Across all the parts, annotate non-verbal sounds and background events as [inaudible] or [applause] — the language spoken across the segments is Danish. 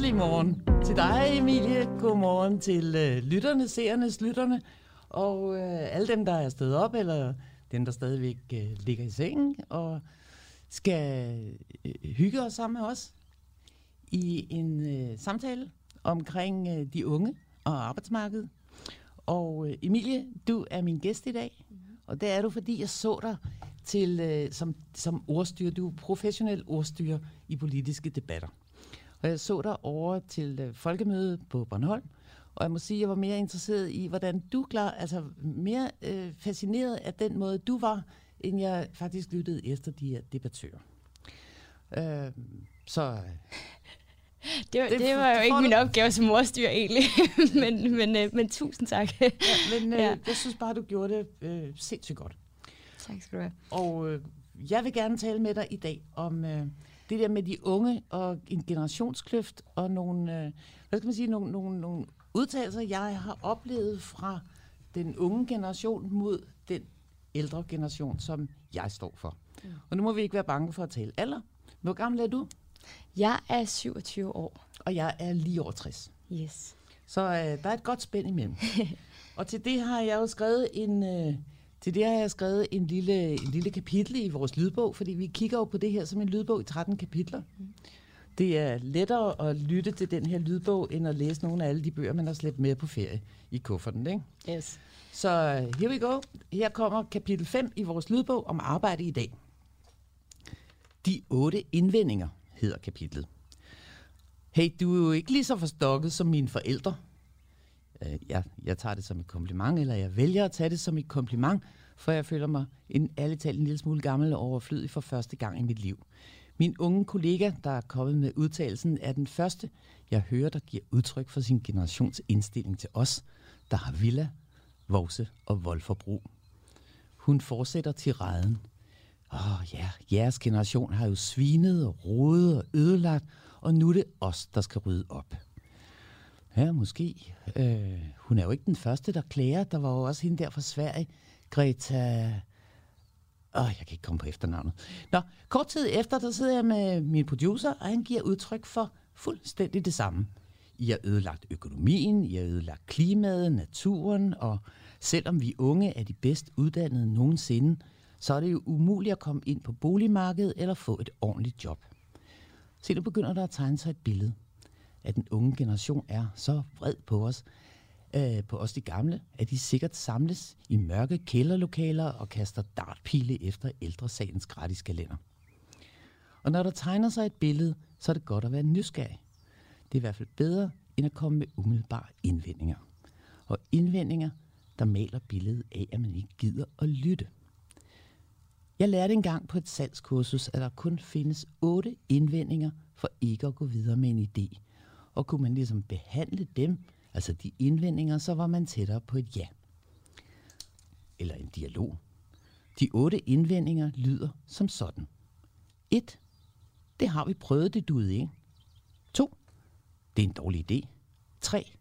hjertelig morgen til dig, Emilie. God morgen til øh, lytterne, seernes lytterne, og øh, alle dem, der er stået op, eller dem, der stadigvæk øh, ligger i sengen, og skal øh, hygge os sammen med os i en øh, samtale omkring øh, de unge og arbejdsmarkedet. Og øh, Emilie, du er min gæst i dag, og det er du, fordi jeg så dig til, øh, som, som ordstyrer. Du er professionel ordstyrer i politiske debatter. Og jeg så dig over til øh, folkemødet på Bornholm, og jeg må sige, at jeg var mere interesseret i, hvordan du klar, altså mere øh, fascineret af den måde, du var, end jeg faktisk lyttede efter de her debattører. Øh, så Det, var, Det det, det var jo ikke min opgave som morstyr egentlig, [laughs] men, men, øh, men tusind tak. ja, men øh, ja. jeg synes bare, du gjorde det øh, sindssygt godt. tak skal du have. Og øh, jeg vil gerne tale med dig i dag om øh, det der med de unge og en generationskløft og nogle, øh, hvad skal man sige, nogle, nogle, nogle udtalelser, jeg har oplevet fra den unge generation mod den ældre generation, som jeg står for. Mm. Og nu må vi ikke være bange for at tale alder. Hvor gammel er du? Jeg er 27 år. Og jeg er lige over 60. Yes. Så øh, der er et godt spænd imellem. [laughs] og til det har jeg jo skrevet en, øh, til det har jeg skrevet en lille, en lille kapitel i vores lydbog, fordi vi kigger jo på det her som en lydbog i 13 kapitler. Det er lettere at lytte til den her lydbog, end at læse nogle af alle de bøger, man har slæbt med på ferie i kufferten. Ikke? Yes. Så øh, here we go. Her kommer kapitel 5 i vores lydbog om arbejde i dag. De otte indvendinger hedder kapitlet. Hey, du er jo ikke lige så forstokket som mine forældre. Øh, jeg, jeg tager det som et kompliment, eller jeg vælger at tage det som et kompliment, for jeg føler mig en ærligt talt en lille smule gammel og overflødig for første gang i mit liv. Min unge kollega, der er kommet med udtalelsen, er den første, jeg hører, der giver udtryk for sin generations indstilling til os, der har villa, vovse og voldforbrug. Hun fortsætter til. Åh oh, ja, jeres generation har jo svinet og rodet og ødelagt, og nu er det os, der skal rydde op. Ja, måske. Øh, hun er jo ikke den første, der klager. Der var jo også hende der fra Sverige, Greta... Åh, oh, jeg kan ikke komme på efternavnet. Nå, kort tid efter, der sidder jeg med min producer, og han giver udtryk for fuldstændig det samme. I har ødelagt økonomien, I har ødelagt klimaet, naturen, og selvom vi unge er de bedst uddannede nogensinde, så er det jo umuligt at komme ind på boligmarkedet eller få et ordentligt job. Se, nu begynder der at tegne sig et billede, at den unge generation er så vred på os, øh, på os de gamle, at de sikkert samles i mørke kælderlokaler og kaster dartpile efter ældresagens gratis kalender. Og når der tegner sig et billede, så er det godt at være nysgerrig. Det er i hvert fald bedre, end at komme med umiddelbare indvendinger. Og indvendinger, der maler billedet af, at man ikke gider at lytte. Jeg lærte engang på et salgskursus, at der kun findes otte indvendinger for ikke at gå videre med en idé. Og kunne man ligesom behandle dem, altså de indvendinger, så var man tættere på et ja. Eller en dialog. De otte indvendinger lyder som sådan. 1. Det har vi prøvet, det duede ikke. 2. Det er en dårlig idé. 3.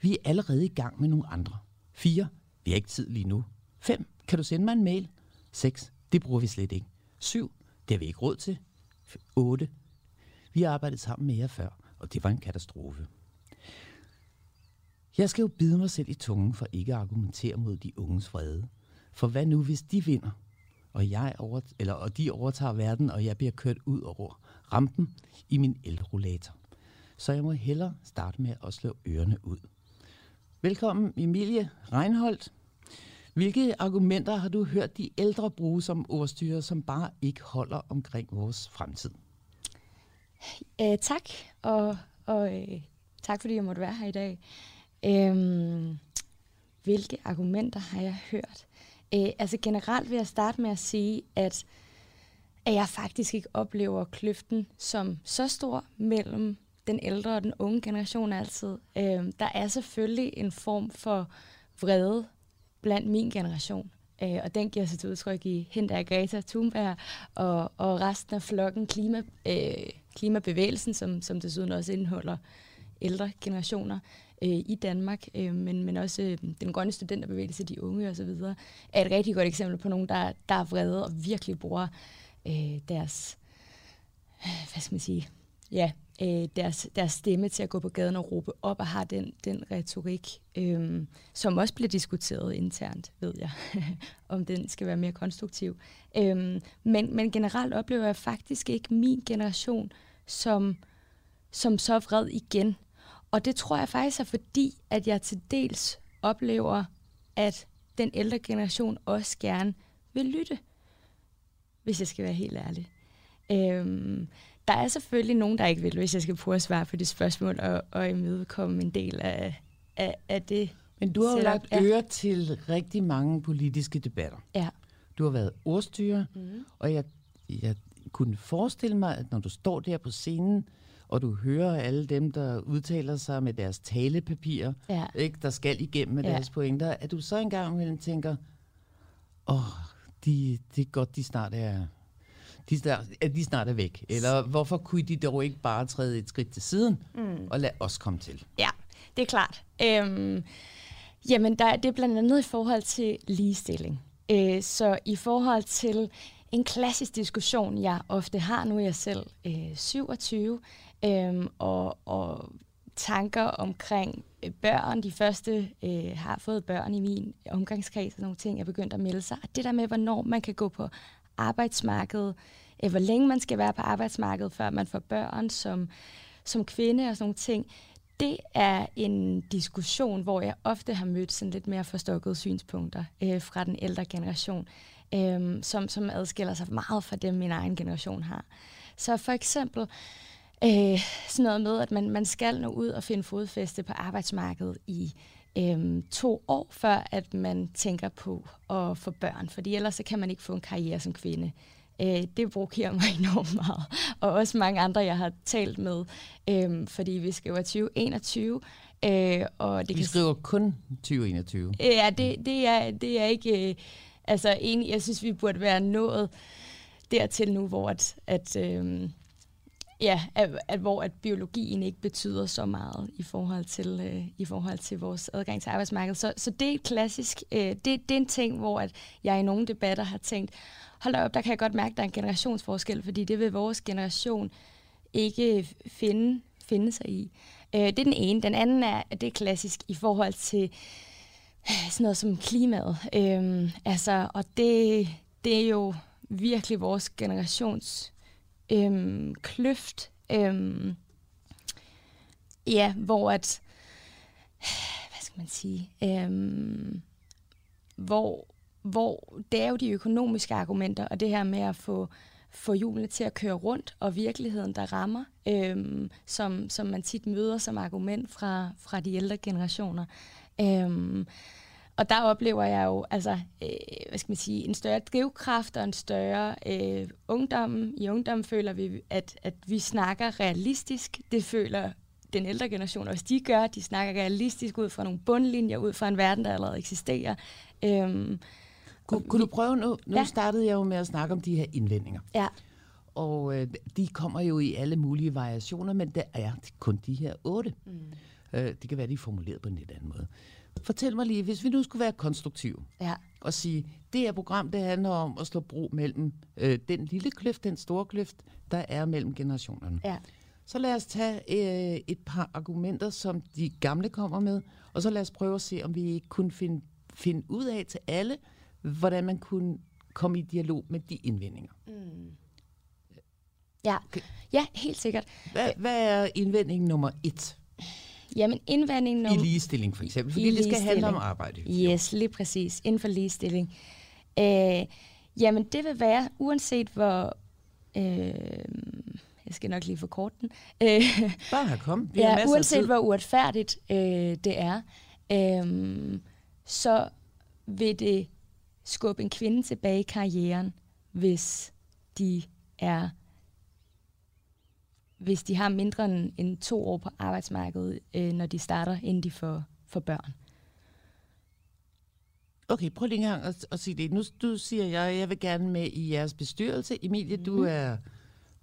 Vi er allerede i gang med nogle andre. 4. Vi har ikke tid lige nu. 5. Kan du sende mig en mail? 6. Det bruger vi slet ikke. 7. Det har vi ikke råd til. 8. Vi har arbejdet sammen med jer før, og det var en katastrofe. Jeg skal jo bide mig selv i tungen for ikke at argumentere mod de unges vrede. For hvad nu, hvis de vinder, og, jeg over, eller, og de overtager verden, og jeg bliver kørt ud over rampen i min elrollator? Så jeg må hellere starte med at slå ørerne ud. Velkommen, Emilie Reinholdt. Hvilke argumenter har du hørt de ældre bruge som ordstyrer, som bare ikke holder omkring vores fremtid? Øh, tak, og, og øh, tak fordi jeg måtte være her i dag. Øhm, hvilke argumenter har jeg hørt? Øh, altså generelt vil jeg starte med at sige, at, at jeg faktisk ikke oplever kløften som så stor mellem den ældre og den unge generation altid. Øh, der er selvfølgelig en form for vrede blandt min generation. Øh, og den giver sig til udtryk i Hinda Greta Thunberg og, og resten af flokken klima, øh, klimabevægelsen, som, som desuden også indeholder ældre generationer. øh, i Danmark, øh, men, men også øh, den grønne studenterbevægelse, de unge osv., er et rigtig godt eksempel på nogen, der, der er vrede og virkelig bruger øh, deres, hvad skal man sige, ja, øh, deres, deres stemme til at gå på gaden og råbe op og har den, den retorik, øh, som også bliver diskuteret internt, ved jeg, [laughs] om den skal være mere konstruktiv. Øh, men, men generelt oplever jeg faktisk ikke min generation som, som så vred igen. Og det tror jeg faktisk er fordi, at jeg til dels oplever, at den ældre generation også gerne vil lytte, hvis jeg skal være helt ærlig. Øhm, der er selvfølgelig nogen, der ikke vil, hvis jeg skal prøve at svare på det spørgsmål og, og imødekomme en del af, af, af det. Men du har jo lagt ja. øre til rigtig mange politiske debatter. Ja. Du har været ordstyrer, mm. og jeg, jeg kunne forestille mig, at når du står der på scenen, og du hører alle dem, der udtaler sig med deres talepapirer, ja. ikke, der skal igennem med ja. deres pointer, at du så engang imellem tænker, åh, oh, de, det er godt, de snart er de, snart, at de snart er væk? Eller hvorfor kunne de dog ikke bare træde et skridt til siden mm. og lade os komme til? Ja, det er klart. Øhm, jamen, der, det er blandt andet i forhold til ligestilling. Øh, så i forhold til en klassisk diskussion, jeg ofte har, nu er jeg selv øh, 27, øh, og, og tanker omkring øh, børn. De første øh, har fået børn i min omgangskreds og nogle ting, er begyndt at melde sig. Og det der med, hvornår man kan gå på arbejdsmarkedet, øh, hvor længe man skal være på arbejdsmarkedet, før man får børn som, som kvinde og sådan nogle ting, det er en diskussion, hvor jeg ofte har mødt sådan lidt mere forstokkede synspunkter øh, fra den ældre generation, øh, som, som adskiller sig meget fra dem, min egen generation har. Så for eksempel øh, sådan noget med, at man, man skal nå ud og finde fodfæste på arbejdsmarkedet i øh, to år, før at man tænker på at få børn, fordi ellers så kan man ikke få en karriere som kvinde. Øh, det provokerer mig [laughs] enormt meget. Og også mange andre, jeg har talt med, øh, fordi vi skriver 2021. Øh, og det vi kan skriver kun 2021. Ja, det, det, er, det er ikke... Øh, altså, egentlig, jeg synes, vi burde være nået dertil nu, hvor at, at øh, ja, at, at, hvor at biologien ikke betyder så meget i forhold til, øh, i forhold til vores adgang til arbejdsmarkedet. Så, så det er et klassisk, øh, det, det er en ting, hvor at jeg i nogle debatter har tænkt, hold da op, der kan jeg godt mærke, at der er en generationsforskel, fordi det vil vores generation ikke finde, finde sig i. Øh, det er den ene. Den anden er, at det er klassisk i forhold til øh, sådan noget som klimaet. Øh, altså, og det, det er jo virkelig vores generations øhm, kløft, øhm, ja, hvor at, hvad skal man sige, øhm, hvor, hvor det er jo de økonomiske argumenter, og det her med at få, få hjulene til at køre rundt, og virkeligheden, der rammer, øhm, som, som man tit møder som argument fra, fra de ældre generationer. Øhm, og der oplever jeg jo altså, øh, hvad skal man sige, en større drivkraft og en større øh, ungdom. I ungdom føler vi, at, at vi snakker realistisk. Det føler den ældre generation også, de gør. De snakker realistisk ud fra nogle bundlinjer, ud fra en verden, der allerede eksisterer. Øhm, Kun, kunne du prøve nu? Nu ja. startede jeg jo med at snakke om de her indvendinger. Ja. Og øh, de kommer jo i alle mulige variationer, men der er kun de her otte. Mm. Øh, det kan være, de er formuleret på en lidt anden måde. Fortæl mig lige, hvis vi nu skulle være konstruktive ja. og sige, det her program, det handler om at slå bro mellem øh, den lille kløft, den store kløft, der er mellem generationerne. Ja. Så lad os tage øh, et par argumenter, som de gamle kommer med, og så lad os prøve at se, om vi ikke kunne finde, finde ud af til alle, hvordan man kunne komme i dialog med de indvendinger. Mm. Ja. Okay. ja, helt sikkert. Hvad, hvad er indvending nummer et? Jamen indvandringen... Om, I ligestilling for eksempel, fordi det skal handle om arbejde. Yes, lige præcis. Inden for ligestilling. Øh, jamen det vil være, uanset hvor... Øh, jeg skal nok lige forkorte den. Øh, Bare kom. Vi ja, uanset hvor uretfærdigt øh, det er, øh, så vil det skubbe en kvinde tilbage i karrieren, hvis de er hvis de har mindre end, end to år på arbejdsmarkedet, øh, når de starter, inden de får, får børn. Okay, prøv lige en gang at, at sige det. Nu du siger jeg, jeg vil gerne med i jeres bestyrelse. Emilie, mm. du mhm. er...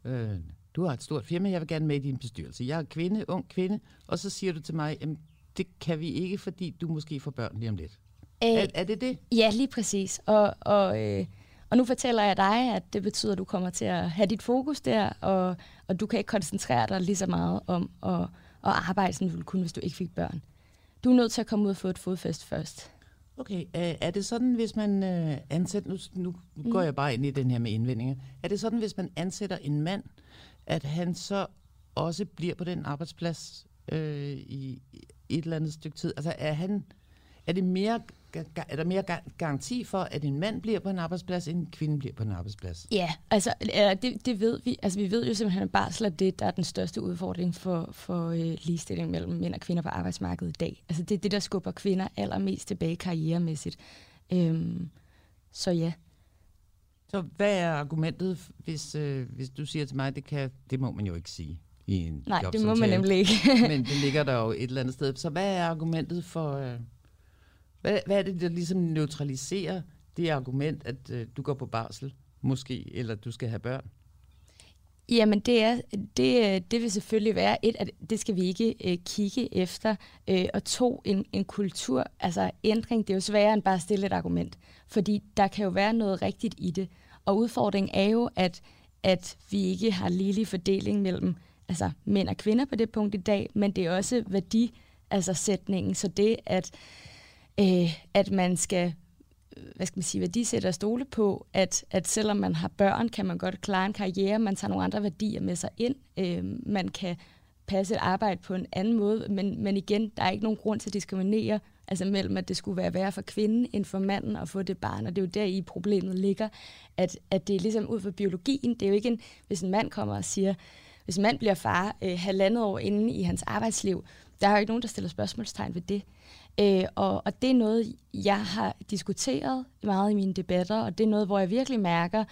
Øh, du har et stort firma, jeg vil gerne med i din bestyrelse. Jeg er kvinde, ung kvinde, og så siger du til mig, jamen, det kan vi ikke, fordi du måske får børn lige om lidt. Øh, er, er det det? Ja, lige præcis. Og, og, øh, og nu fortæller jeg dig, at det betyder, at du kommer til at have dit fokus der, og, og du kan ikke koncentrere dig lige så meget om at, at arbejde, som du ville kunne, hvis du ikke fik børn. Du er nødt til at komme ud og få et fodfæst først. Okay, er det sådan, hvis man øh, ansætter, nu, nu mm. går jeg bare ind i den her med indvendinger, er det sådan, hvis man ansætter en mand, at han så også bliver på den arbejdsplads øh, i et eller andet stykke tid? Altså er han, er det mere er der mere garanti for, at en mand bliver på en arbejdsplads, end en kvinde bliver på en arbejdsplads? Ja, altså det, det ved vi. Altså vi ved jo simpelthen, at barsel er det, der er den største udfordring for, for øh, ligestilling mellem mænd og kvinder på arbejdsmarkedet i dag. Altså det er det, der skubber kvinder allermest tilbage karrieremæssigt. Øhm, så ja. Så hvad er argumentet, hvis, øh, hvis du siger til mig, det kan, det må man jo ikke sige i en Nej, det må man nemlig ikke. [laughs] men det ligger der jo et eller andet sted. Så hvad er argumentet for, øh, hvad, hvad er det, der ligesom neutraliserer det argument, at øh, du går på barsel, måske, eller du skal have børn? Jamen, det, er, det, øh, det vil selvfølgelig være et, at det skal vi ikke øh, kigge efter, øh, og to, en, en kultur, altså ændring, det er jo sværere end bare at stille et argument, fordi der kan jo være noget rigtigt i det, og udfordringen er jo, at, at vi ikke har ligelig fordeling mellem altså, mænd og kvinder på det punkt i dag, men det er også værdi, altså sætningen, så det, at øh, at man skal øh, hvad skal man sige, værdisætte og stole på, at, at selvom man har børn, kan man godt klare en karriere, man tager nogle andre værdier med sig ind, øh, man kan passe et arbejde på en anden måde, men, men igen, der er ikke nogen grund til at diskriminere, altså mellem, at det skulle være værre for kvinden end for manden at få det barn, og det er jo der i problemet ligger, at, at det er ligesom ud fra biologien, det er jo ikke en, hvis en mand kommer og siger, hvis en mand bliver far øh, halvandet år inde i hans arbejdsliv, der er jo ikke nogen, der stiller spørgsmålstegn ved det. Øh, og, og det er noget, jeg har diskuteret meget i mine debatter, og det er noget, hvor jeg virkelig mærker,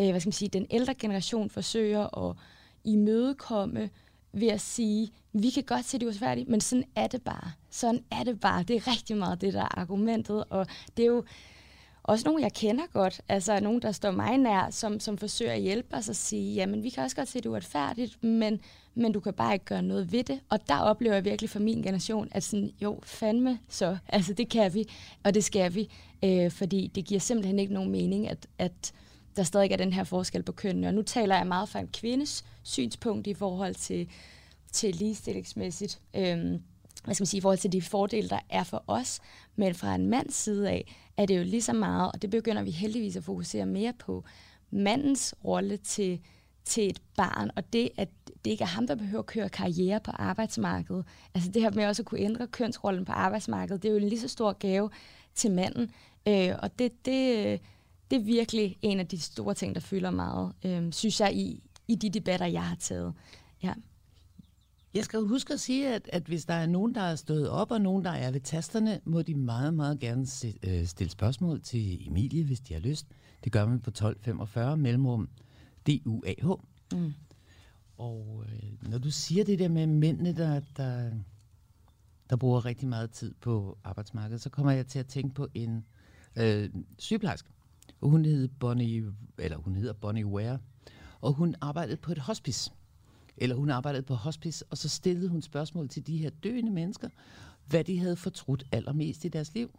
øh, hvad skal man sige, den ældre generation forsøger at imødekomme ved at sige, vi kan godt se det er uretfærdigt, men sådan er det bare. Sådan er det bare. Det er rigtig meget det, der er argumentet, og det er jo også nogen, jeg kender godt, altså nogen, der står mig nær, som, som forsøger at hjælpe os og sige, jamen vi kan også godt se, det er uretfærdigt, men, men du kan bare ikke gøre noget ved det. Og der oplever jeg virkelig for min generation, at sådan, jo, fandme så, altså det kan vi, og det skal vi, øh, fordi det giver simpelthen ikke nogen mening, at, at der stadig er den her forskel på kønnene. Og nu taler jeg meget fra en kvindes synspunkt i forhold til, til ligestillingsmæssigt. Øh, hvad skal man sige, i forhold til de fordele, der er for os. Men fra en mands side af, er det jo lige så meget, og det begynder vi heldigvis at fokusere mere på, mandens rolle til, til et barn, og det, at det ikke er ham, der behøver at køre karriere på arbejdsmarkedet. Altså det her med også at kunne ændre kønsrollen på arbejdsmarkedet, det er jo en lige så stor gave til manden. Øh, og det, det, det er virkelig en af de store ting, der fylder meget, øh, synes jeg, i, i de debatter, jeg har taget. Ja. Jeg skal huske at sige, at, at hvis der er nogen, der er stået op, og nogen, der er ved tasterne, må de meget, meget gerne se, øh, stille spørgsmål til Emilie, hvis de har lyst. Det gør man på 1245 mellemrum DUAH. Mm. Og øh, når du siger det der med mændene, der, der, der bruger rigtig meget tid på arbejdsmarkedet, så kommer jeg til at tænke på en øh, sygeplejerske. Hun hedder Bonnie, eller hun hedder Bonnie Ware, og hun arbejdede på et hospice eller hun arbejdede på hospice, og så stillede hun spørgsmål til de her døende mennesker, hvad de havde fortrudt allermest i deres liv.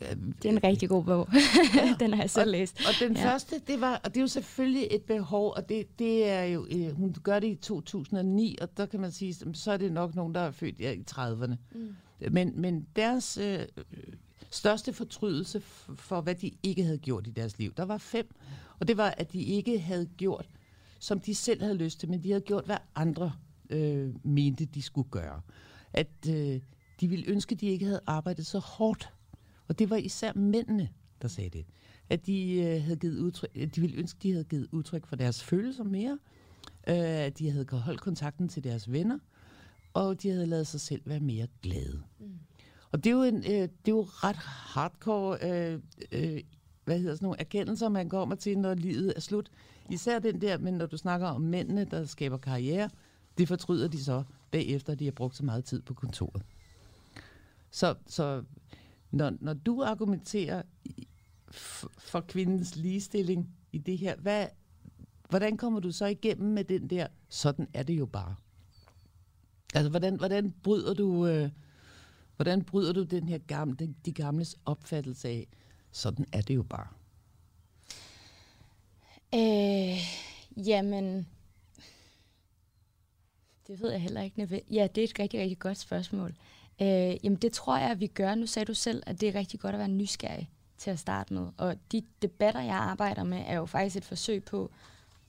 Det er en rigtig god bog. Ja. [laughs] den har jeg så og, læst. Og den ja. første, det var, og det er jo selvfølgelig et behov, og det, det er jo, øh, hun gør det i 2009, og der kan man sige, så er det nok nogen, der er født ja, i 30'erne. Mm. Men, men deres øh, største fortrydelse for, for, hvad de ikke havde gjort i deres liv, der var fem, og det var, at de ikke havde gjort som de selv havde lyst til, men de havde gjort, hvad andre øh, mente, de skulle gøre. At øh, de ville ønske, at de ikke havde arbejdet så hårdt. Og det var især mændene, der sagde det. At de, øh, havde givet udtryk, at de ville ønske, at de havde givet udtryk for deres følelser mere. Øh, at de havde holdt kontakten til deres venner. Og de havde lavet sig selv være mere glade. Mm. Og det er jo, en, øh, det er jo ret hardcore øh, øh, hvad hedder sådan nogle erkendelser, man kommer til, når livet er slut. Især den der, men når du snakker om mændene, der skaber karriere, det fortryder de så bagefter, de har brugt så meget tid på kontoret. Så, så når, når du argumenterer for kvindens ligestilling i det her, hvad, hvordan kommer du så igennem med den der, sådan er det jo bare? Altså, hvordan, hvordan bryder du... Øh, Hvordan bryder du den her gamle, de, de gamles opfattelse af, sådan er det jo bare? Øh, jamen, det ved jeg heller ikke. Ja, det er et rigtig, rigtig godt spørgsmål. Øh, jamen, det tror jeg, at vi gør. Nu sagde du selv, at det er rigtig godt at være nysgerrig til at starte med. Og de debatter, jeg arbejder med, er jo faktisk et forsøg på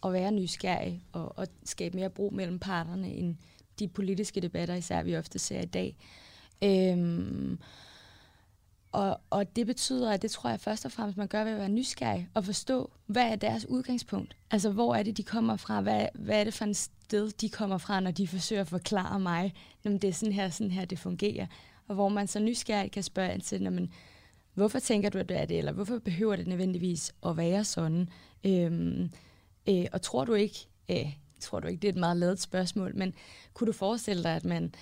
at være nysgerrig og, og skabe mere bro mellem parterne, end de politiske debatter, især vi ofte ser i dag. Øhm, og, og det betyder, at det tror jeg først og fremmest, man gør ved at være nysgerrig og forstå, hvad er deres udgangspunkt? Altså, hvor er det, de kommer fra? Hvad, hvad er det for en sted, de kommer fra, når de forsøger at forklare mig, når det er sådan her, sådan her, det fungerer. Og hvor man så nysgerrigt kan spørge ind til, når man, hvorfor tænker du, at det er det, eller hvorfor behøver det nødvendigvis at være sådan? Øhm, øh, og tror du ikke, øh, tror du ikke, det er et meget lavet spørgsmål, men kunne du forestille dig, at man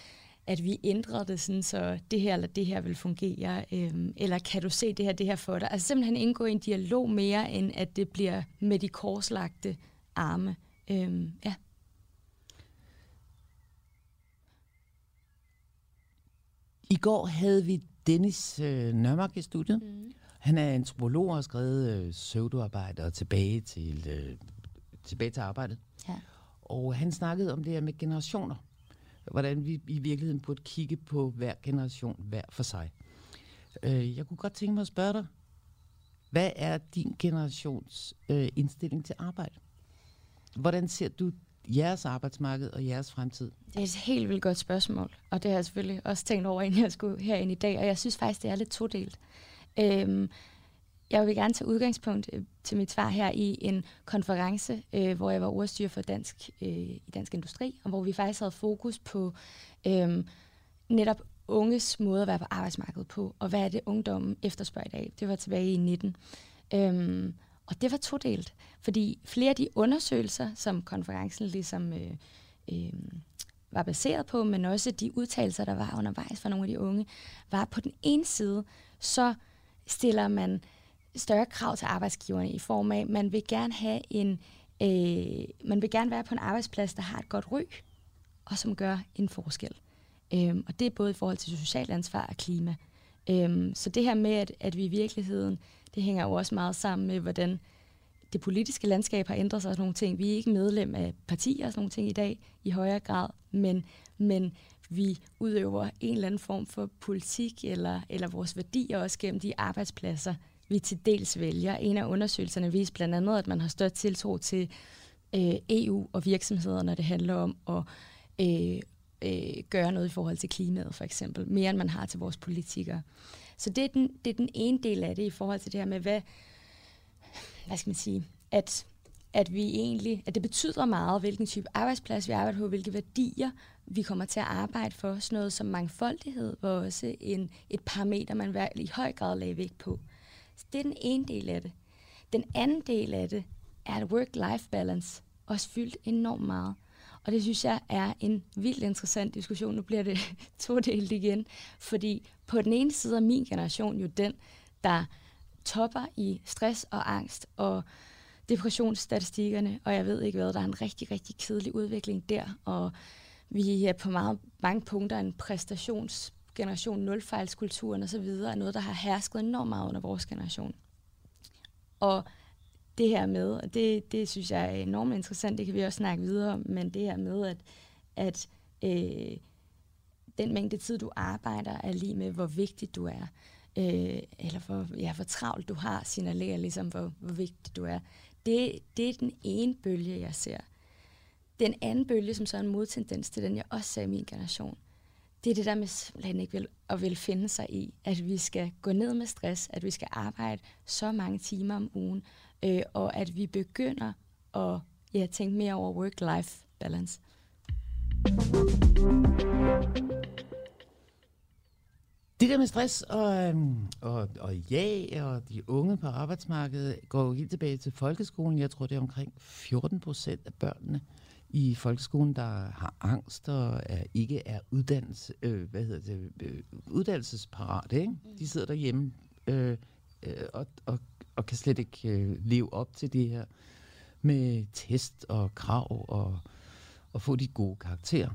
at vi ændrede det sådan, så det her eller det her vil fungere, øhm, eller kan du se det her, det her for dig? Altså simpelthen indgå i en dialog mere, end at det bliver med de korslagte arme. Øhm, ja. I går havde vi Dennis øh, Nørmark i studiet. Mm. Han er antropolog og har skrevet øh, pseudoarbejde tilbage til, øh, tilbage til arbejdet. Ja. Og han snakkede om det her med generationer. Hvordan vi i virkeligheden burde kigge på hver generation hver for sig. Øh, jeg kunne godt tænke mig at spørge dig, hvad er din generations øh, indstilling til arbejde? Hvordan ser du jeres arbejdsmarked og jeres fremtid? Det er et helt vildt godt spørgsmål, og det har jeg selvfølgelig også tænkt over, inden jeg skulle herind i dag, og jeg synes faktisk, det er lidt todelt. Øhm, jeg vil gerne tage udgangspunkt øh, til mit svar her i en konference, øh, hvor jeg var ordstyrer for dansk øh, i Dansk Industri, og hvor vi faktisk havde fokus på øh, netop unges måde at være på arbejdsmarkedet på, og hvad er det, ungdommen efterspørger i dag. Det var tilbage i 19. Øhm, og det var todelt, fordi flere af de undersøgelser, som konferencen ligesom øh, øh, var baseret på, men også de udtalelser, der var undervejs fra nogle af de unge, var på den ene side, så stiller man større krav til arbejdsgiverne i form af, at man vil gerne have en, øh, man vil gerne være på en arbejdsplads, der har et godt ry, og som gør en forskel. Øhm, og det er både i forhold til socialt ansvar og klima. Øhm, så det her med, at, at vi i virkeligheden, det hænger jo også meget sammen med, hvordan det politiske landskab har ændret sig og sådan nogle ting. Vi er ikke medlem af partier og sådan nogle ting i dag i højere grad, men, men vi udøver en eller anden form for politik eller, eller vores værdier også gennem de arbejdspladser, vi til dels vælger. En af undersøgelserne viser blandt andet, at man har større tiltro til øh, EU og virksomheder, når det handler om at øh, øh, gøre noget i forhold til klimaet, for eksempel. Mere end man har til vores politikere. Så det er, den, det er den ene del af det i forhold til det her med, hvad, hvad skal man sige, at, at vi egentlig, at det betyder meget, hvilken type arbejdsplads vi arbejder på, hvilke værdier vi kommer til at arbejde for. Sådan noget som mangfoldighed var også en, et parameter, man i høj grad lagde vægt på. Så det er den ene del af det. Den anden del af det er, at work-life balance også fyldt enormt meget. Og det synes jeg er en vildt interessant diskussion. Nu bliver det [laughs] todelt igen. Fordi på den ene side er min generation jo den, der topper i stress og angst og depressionsstatistikkerne, og jeg ved ikke hvad, der er en rigtig, rigtig kedelig udvikling der, og vi er på meget, mange punkter en præstations generation, nulfejlskulturen osv., er noget, der har hersket enormt meget under vores generation. Og det her med, og det, det synes jeg er enormt interessant, det kan vi også snakke videre om, men det her med, at, at øh, den mængde tid, du arbejder, er lige med, hvor vigtig du er. Øh, eller hvor, ja, hvor travlt du har, signalerer ligesom, hvor, hvor vigtig du er. Det, det er den ene bølge, jeg ser. Den anden bølge, som så er en modtendens til den, jeg også ser i min generation, det er det der med simpelthen ikke vil, at vil finde sig i, at vi skal gå ned med stress, at vi skal arbejde så mange timer om ugen, øh, og at vi begynder at ja, tænke mere over work-life balance. Det der med stress og, øhm, og, og ja, og de unge på arbejdsmarkedet går jo helt tilbage til folkeskolen. Jeg tror, det er omkring 14 procent af børnene i folkeskolen, der har angst og er, ikke er uddannelse, øh, hvad hedder det, øh, uddannelsesparat. Ikke? De sidder derhjemme øh, øh, og, og og kan slet ikke øh, leve op til det her med test og krav og, og få de gode karakterer.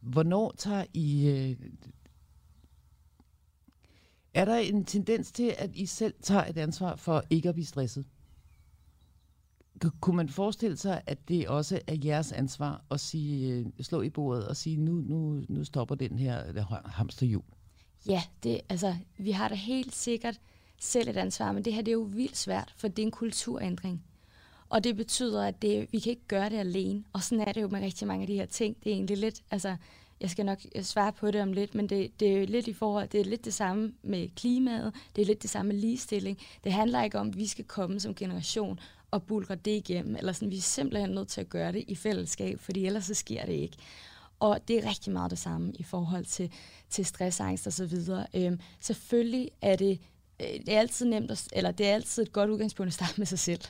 Hvornår tager I øh, Er der en tendens til, at I selv tager et ansvar for ikke at blive stresset? Kunne man forestille sig, at det også er jeres ansvar at sige, øh, slå i bordet og sige, nu, nu, nu stopper den her øh, hamsterhjul? Ja, det, altså, vi har da helt sikkert selv et ansvar, men det her det er jo vildt svært, for det er en kulturændring. Og det betyder, at det, vi kan ikke gøre det alene. Og sådan er det jo med rigtig mange af de her ting. Det er egentlig lidt, altså, jeg skal nok øh, svare på det om lidt, men det, det er lidt i forhold, det er lidt det samme med klimaet, det er lidt det samme med ligestilling. Det handler ikke om, at vi skal komme som generation og bulre det igennem, eller sådan, vi er simpelthen nødt til at gøre det i fællesskab, fordi ellers så sker det ikke. Og det er rigtig meget det samme i forhold til, til stressangst og så videre. Øhm, selvfølgelig er det, øh, det er altid nemt, at, eller det er altid et godt udgangspunkt at starte med sig selv.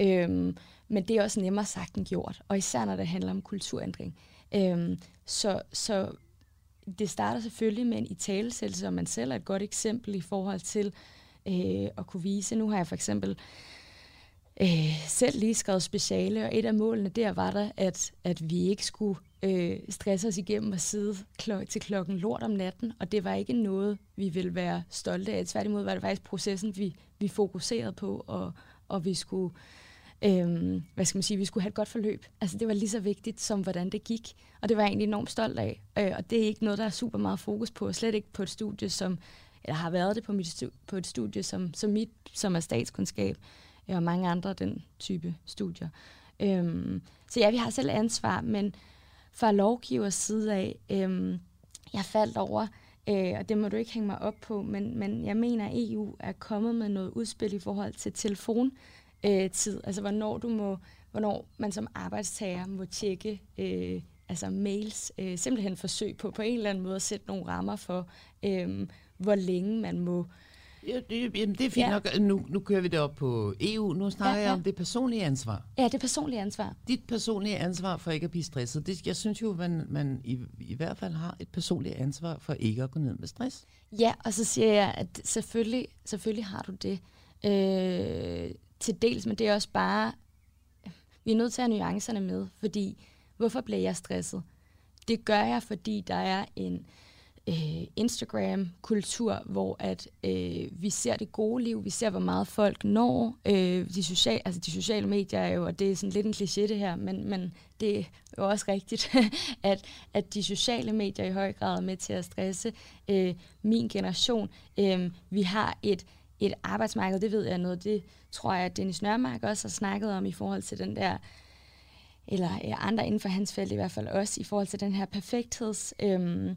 Øhm, men det er også nemmere sagt end gjort, og især når det handler om kulturændring. Øhm, så, så det starter selvfølgelig med en italesættelse, og man selv er et godt eksempel i forhold til øh, at kunne vise. Nu har jeg for eksempel øh, Øh, selv lige skrevet speciale, og et af målene der var der, at, at vi ikke skulle øh, stresse os igennem og sidde kl- til klokken lort om natten, og det var ikke noget, vi ville være stolte af. Tværtimod var det faktisk processen, vi, vi fokuserede på, og, og vi skulle øhm, hvad skal man sige, vi skulle have et godt forløb. Altså det var lige så vigtigt som hvordan det gik, og det var jeg egentlig enormt stolt af. Øh, og det er ikke noget, der er super meget fokus på, slet ikke på et studie, som, eller har været det på, mit studie, på et studie som, som mit, som er statskundskab, Øh, og mange andre den type studier. Øhm, så ja, vi har selv ansvar, men fra lovgivers side af, øhm, jeg faldt over, øh, og det må du ikke hænge mig op på, men, men jeg mener, at EU er kommet med noget udspil i forhold til telefon, øh, tid. Altså hvornår du må, hvornår man som arbejdstager må tjekke øh, altså mails, øh, simpelthen forsøg på på en eller anden måde at sætte nogle rammer for, øh, hvor længe man må Ja, det, jamen, det er fint ja. nok. Nu, nu kører vi det op på EU. Nu snakker ja, ja. jeg om det personlige ansvar. Ja, det personlige ansvar. Dit personlige ansvar for ikke at blive stresset. Det, jeg synes jo, man, man i, i hvert fald har et personligt ansvar for ikke at gå ned med stress. Ja, og så siger jeg, at selvfølgelig, selvfølgelig har du det. Øh, til dels, men det er også bare, vi er nødt til at have nuancerne med, fordi hvorfor bliver jeg stresset? Det gør jeg, fordi der er en øh, Øh, Instagram-kultur, hvor at øh, vi ser det gode liv, vi ser, hvor meget folk når. Øh, de, social, altså de sociale medier er jo, og det er sådan lidt en kliché det her, men, men det er jo også rigtigt, [laughs] at, at de sociale medier i høj grad er med til at stresse øh, min generation. Øh, vi har et et arbejdsmarked, det ved jeg noget, det tror jeg, at Dennis Nørmark også har snakket om i forhold til den der, eller andre inden for hans felt i hvert fald også, i forhold til den her perfektheds, øhm,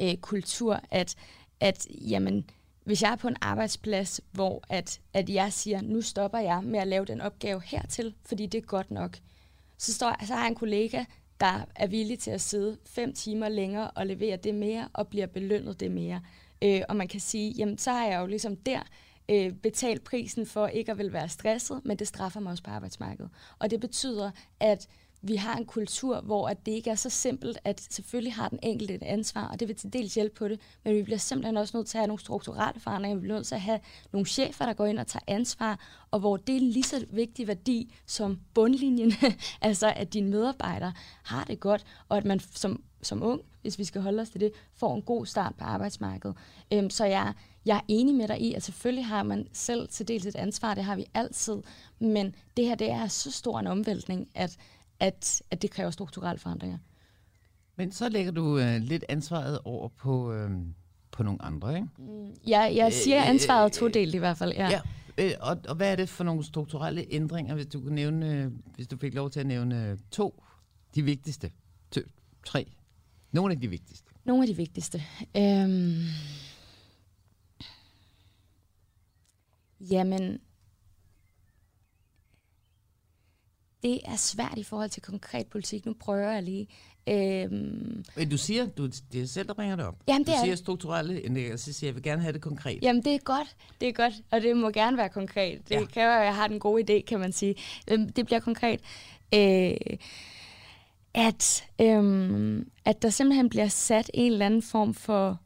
øh, kultur, at, at jamen, hvis jeg er på en arbejdsplads, hvor at, at jeg siger, nu stopper jeg med at lave den opgave hertil, fordi det er godt nok, så, står, så har jeg en kollega, der er villig til at sidde fem timer længere og levere det mere, og bliver belønnet det mere. Øh, og man kan sige, jamen så har jeg jo ligesom der øh, betalt prisen for ikke at vil være stresset, men det straffer mig også på arbejdsmarkedet. Og det betyder, at vi har en kultur, hvor at det ikke er så simpelt, at selvfølgelig har den enkelte et ansvar, og det vil til dels hjælpe på det, men vi bliver simpelthen også nødt til at have nogle strukturelle forandringer, vi bliver nødt til at have nogle chefer, der går ind og tager ansvar, og hvor det er en lige så vigtig værdi som bundlinjen, [laughs] altså at dine medarbejdere har det godt, og at man som, som ung, hvis vi skal holde os til det, får en god start på arbejdsmarkedet. Øhm, så jeg, jeg er enig med dig i, at selvfølgelig har man selv til dels et ansvar, det har vi altid, men det her det er så stor en omvæltning, at at, at det kræver strukturelle forandringer. Men så lægger du øh, lidt ansvaret over på, øh, på nogle andre, ikke? Mm, ja, jeg siger øh, ansvaret øh, todelt i hvert fald, ja. ja. Øh, og, og hvad er det for nogle strukturelle ændringer, hvis du kunne nævne, øh, hvis du fik lov til at nævne øh, to, de vigtigste, to, tre, nogle af de vigtigste? Nogle af de vigtigste. Øhm, jamen, det er svært i forhold til konkret politik. Nu prøver jeg lige. Øhm, Men du siger, du, det er selv, der bringer det op. Jamen, det du siger er... strukturelle så siger jeg, jeg vil gerne have det konkret. Jamen, det er godt. Det er godt, og det må gerne være konkret. Det ja. kræver, at jeg har den gode idé, kan man sige. Øhm, det bliver konkret. Øh, at, øhm, at der simpelthen bliver sat en eller anden form for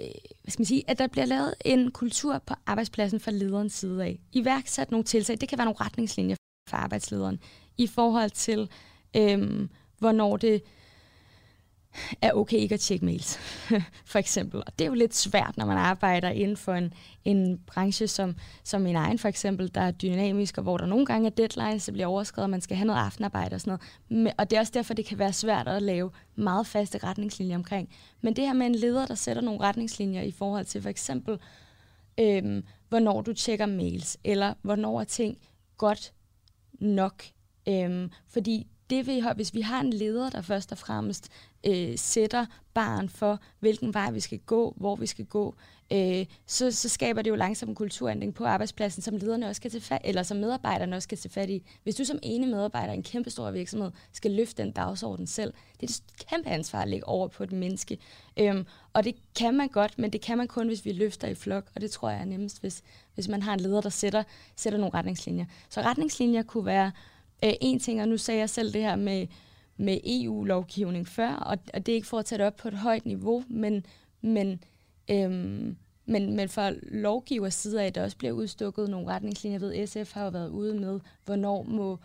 øh, hvad skal man sige, at der bliver lavet en kultur på arbejdspladsen fra lederens side af. Iværksat nogle tiltag. Det kan være nogle retningslinjer for arbejdslederen i forhold til, øhm, hvornår det er okay ikke at tjekke mails, [laughs] for eksempel. Og det er jo lidt svært, når man arbejder inden for en, en branche som, som min egen, for eksempel, der er dynamisk, og hvor der nogle gange er deadlines, der bliver overskrevet, og man skal have noget aftenarbejde og sådan noget. Og det er også derfor, det kan være svært at lave meget faste retningslinjer omkring. Men det her med en leder, der sætter nogle retningslinjer i forhold til for eksempel, øhm, hvornår du tjekker mails, eller hvornår er ting godt nok. Øhm, fordi det vi har, hvis vi har en leder, der først og fremmest øh, sætter barn for, hvilken vej vi skal gå, hvor vi skal gå, øh, så, så skaber det jo langsomt en kulturændring på arbejdspladsen, som lederne også skal til fat, eller som medarbejderne også skal til fat i. Hvis du som ene medarbejder i en kæmpe stor virksomhed skal løfte den dagsorden selv, det er et kæmpe ansvar at lægge over på et menneske. Øhm, og det kan man godt, men det kan man kun, hvis vi løfter i flok, og det tror jeg er nemmest, hvis, hvis man har en leder, der sætter, sætter nogle retningslinjer. Så retningslinjer kunne være øh, en ting, og nu sagde jeg selv det her med, med EU-lovgivning før, og, og det er ikke for at tage det op på et højt niveau, men, men, øhm, men, men for lovgivers side af, at der også bliver udstukket nogle retningslinjer. Jeg ved, SF har jo været ude med, hvornår må øh,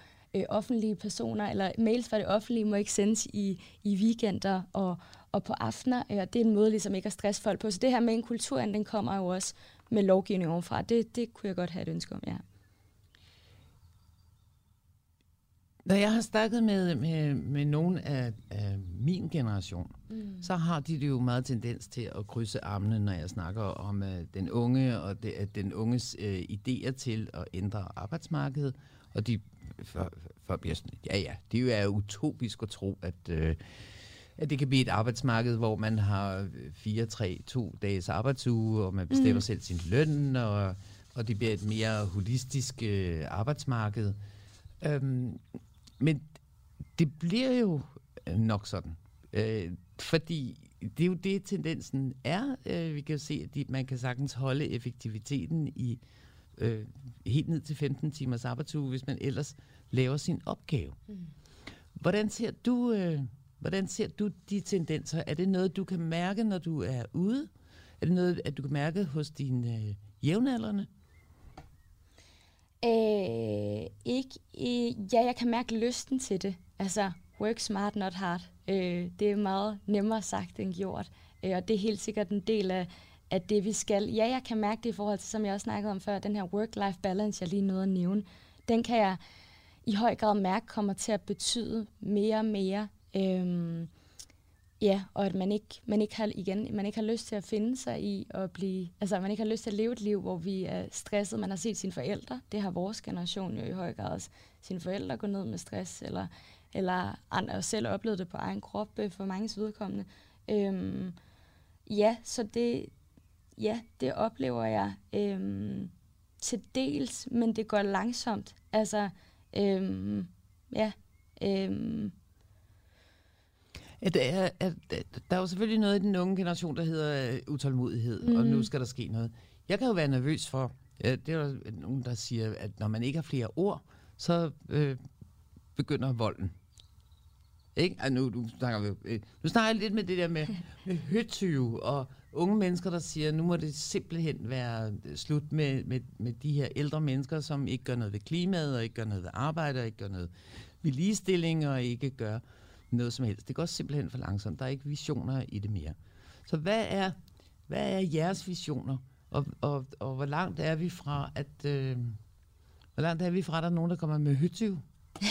offentlige personer, eller mails fra det offentlige, må ikke sendes i, i weekender og, og på aftener, og det er en måde ligesom ikke at stresse folk på. Så det her med en kulturændring kommer jo også med lovgivning overfra. Det, det kunne jeg godt have et ønske om, ja. Når jeg har snakket med, med, med nogen af, af min generation, mm. så har de det jo meget tendens til at krydse armene, når jeg snakker om uh, den unge og det, at den unges uh, idéer til at ændre arbejdsmarkedet. Og de for, for bliver sådan, ja ja, det jo er utopisk at tro, at, uh, at det kan blive et arbejdsmarked, hvor man har fire, tre, to dages arbejdsuge, og man bestemmer mm. selv sin løn, og, og det bliver et mere holistisk uh, arbejdsmarked. Um, men det bliver jo øh, nok sådan. Øh, fordi det er jo det, tendensen er. Øh, vi kan jo se, at de, man kan sagtens holde effektiviteten i øh, helt ned til 15 timers arbejdsuge, hvis man ellers laver sin opgave. Mm. Hvordan ser du... Øh, Hvordan ser du de tendenser? Er det noget, du kan mærke, når du er ude? Er det noget, at du kan mærke hos dine øh, jævnaldrende? Øh, ikke, øh, ja, jeg kan mærke lysten til det. Altså, work smart, not hard. Øh, det er meget nemmere sagt end gjort. Øh, og det er helt sikkert en del af, at det, vi skal. Ja, jeg kan mærke det i forhold til, som jeg også snakkede om før, den her work-life balance, jeg lige nåede at nævne. Den kan jeg i høj grad mærke kommer til at betyde mere og mere. Øhm, Ja, og at man ikke, man ikke har igen, man ikke har lyst til at finde sig i at blive, altså man ikke har lyst til at leve et liv, hvor vi er stresset. Man har set sine forældre, det har vores generation jo i høj grad også, sine forældre gå ned med stress, eller, eller andre selv oplevet det på egen krop øh, for mange vedkommende. Øhm, ja, så det, ja, det oplever jeg øhm, til dels, men det går langsomt. Altså, øhm, ja, øhm, at, at, at, at, der er jo selvfølgelig noget i den unge generation, der hedder uh, utålmodighed, mm. og nu mhm. skal der ske noget. Jeg kan jo være nervøs for, uh, det er der nogen, der siger, at når man ikke har flere ord, så uh, begynder volden. Ikke? Altså, nu, nu, snakker vi, nu snakker jeg lidt med det der med, [laughs] med høtyve og unge mennesker, der siger, nu må det simpelthen være øh, slut med, med, med de her ældre mennesker, som ikke gør noget ved klimaet, og ikke gør noget ved arbejde, og ikke gør noget ved ligestilling, og ikke gør noget som helst. Det går simpelthen for langsomt. Der er ikke visioner i det mere. Så hvad er, hvad er jeres visioner? Og, og, og hvor langt er vi fra, at... Øh, hvor langt er vi fra, at der er nogen, der kommer med hyttyv?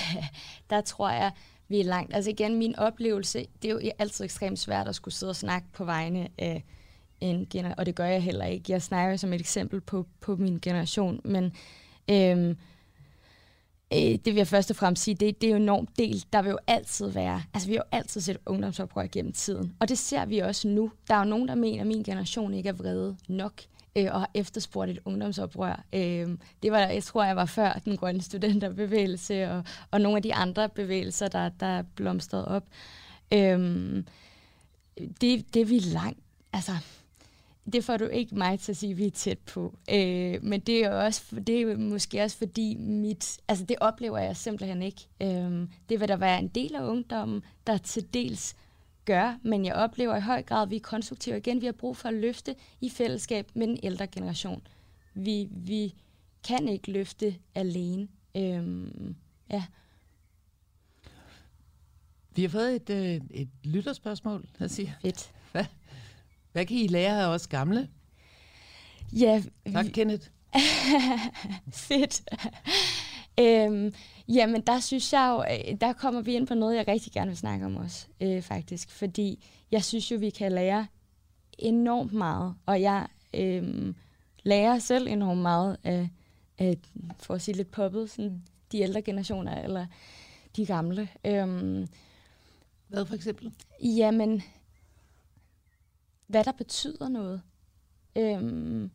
[laughs] der tror jeg, vi er langt. Altså igen, min oplevelse, det er jo altid ekstremt svært at skulle sidde og snakke på vegne af en generation, og det gør jeg heller ikke. Jeg snakker som et eksempel på, på min generation, men øhm, Øh, det vil jeg først og fremmest sige, det, det er jo enormt del. Der vil jo altid være, altså vi har jo altid set ungdomsoprør gennem tiden. Og det ser vi også nu. Der er jo nogen, der mener, at min generation ikke er vrede nok øh, og har efterspurgt et ungdomsoprør. Øh, det var, jeg tror, jeg var før den grønne studenterbevægelse og, og nogle af de andre bevægelser, der, der blomstrede op. Øh, det, det er vi langt, altså det får du ikke mig til at sige, at vi er tæt på. Øh, men det er jo også, det er måske også fordi mit, altså det oplever jeg simpelthen ikke. Øh, det vil der være en del af ungdommen, der til dels gør, men jeg oplever i høj grad, at vi er konstruktive. Igen, vi har brug for at løfte i fællesskab med den ældre generation. Vi, vi kan ikke løfte alene. Øh, ja. Vi har fået et, øh, et lytterspørgsmål, der siger, Fedt. hvad, hvad kan I lære af os gamle? Ja, Tak, Kenneth. [laughs] Fedt. øhm, jamen, der synes jeg jo, øh, der kommer vi ind på noget, jeg rigtig gerne vil snakke om også, øh, faktisk. Fordi jeg synes jo, vi kan lære enormt meget, og jeg øh, lærer selv enormt meget af, af, for at sige lidt poppet, sådan de ældre generationer, eller de gamle. Øhm, Hvad for eksempel? Jamen, hvad der betyder noget øhm,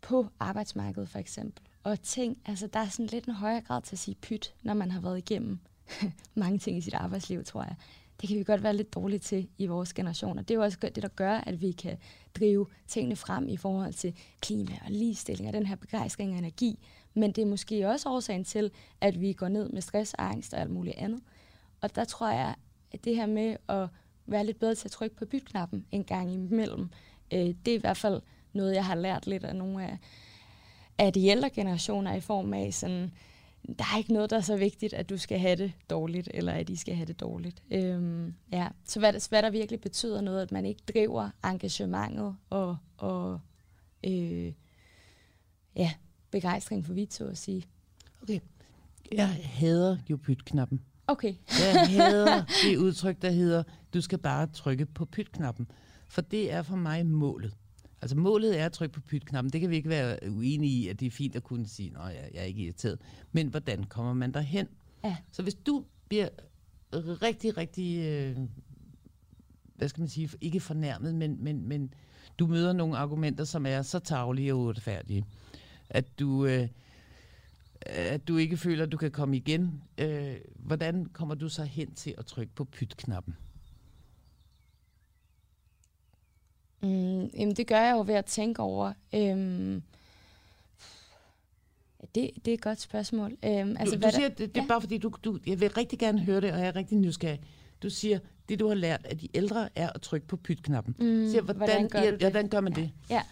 på arbejdsmarkedet for eksempel. Og ting, altså der er sådan lidt en højere grad til at sige pyt, når man har været igennem [laughs] mange ting i sit arbejdsliv, tror jeg. Det kan vi godt være lidt dårlige til i vores generation. Og det er jo også det, der gør, at vi kan drive tingene frem i forhold til klima og ligestilling og den her begejstring og energi. Men det er måske også årsagen til, at vi går ned med stress og angst og alt muligt andet. Og der tror jeg, at det her med at være lidt bedre til at trykke på bytknappen en gang imellem, øh, det er i hvert fald noget, jeg har lært lidt af nogle af, af de ældre generationer i form af sådan, der er ikke noget, der er så vigtigt, at du skal have det dårligt, eller at I skal have det dårligt. Øhm, ja. Så hvad, hvad der virkelig betyder noget, at man ikke driver engagementet og, og øh, ja, begejstring for vidt, så at sige. Okay. Jeg hader jo bytknappen. Okay. Jeg hader det udtryk, der hedder, du skal bare trykke på pytknappen. For det er for mig målet. Altså målet er at trykke på pytknappen. Det kan vi ikke være uenige i, at det er fint at kunne sige, at jeg er ikke irriteret. Men hvordan kommer man derhen? Ja. Så hvis du bliver rigtig, rigtig, øh, hvad skal man sige, ikke fornærmet, men, men, men du møder nogle argumenter, som er så tavlige og uretfærdige, at du, øh, at du ikke føler, at du kan komme igen. Øh, hvordan kommer du så hen til at trykke på pytknappen? Mm, jamen, det gør jeg jo ved at tænke over. Øhm, det, det er et godt spørgsmål. Øhm, Altså, du, du siger, det, det er ja. bare fordi, du, du, jeg vil rigtig gerne høre det, og jeg er rigtig nysgerrig. Du siger, det du har lært af de ældre er at trykke på pytknappen. Mm, siger, hvordan, hvordan gør ja, det? hvordan gør man det? Ja,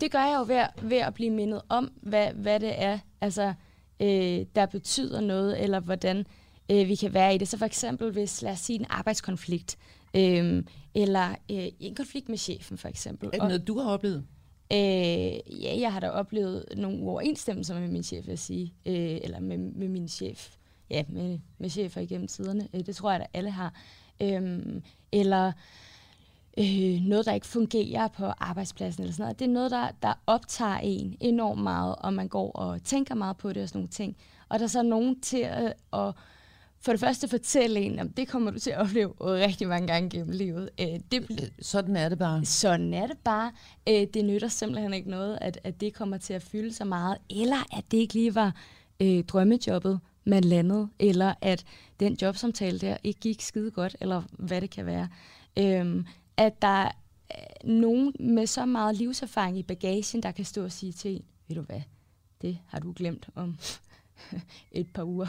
det gør jeg jo ved, at- ved at blive mindet om, hvad, hvad det er, altså, øh, der betyder noget, eller hvordan øh, vi kan være i det. Så for eksempel, hvis, lad os sige, en arbejdskonflikt, øh, eller øh, en konflikt med chefen, for eksempel. Er det Og- noget, du har oplevet? Øh, ja, jeg har da oplevet nogle uoverensstemmelser med min chef, vil jeg sige. Øh, eller med, med min chef. Ja, med, med chefer igennem tiderne. Øh, det tror jeg, at alle har. Øhm, eller øh, noget, der ikke fungerer på arbejdspladsen. Eller sådan noget. Det er noget, der, der optager en enormt meget, og man går og tænker meget på det og sådan nogle ting. Og der er så nogen til at, at for det første fortælle en, at det kommer du til at opleve rigtig mange gange gennem livet. Øh, det, Øh, Sådan er det bare. sådan er det bare. Øh, det nytter simpelthen ikke noget, at, at det kommer til at fylde så meget, eller at det ikke lige var øh, drømmejobbet, man landede, eller at den jobsamtale der ikke gik skide godt, eller hvad det kan være. Øhm, at der er nogen med så meget livserfaring i bagagen, der kan stå og sige til en, ved du hvad, det har du glemt om [laughs] et par uger,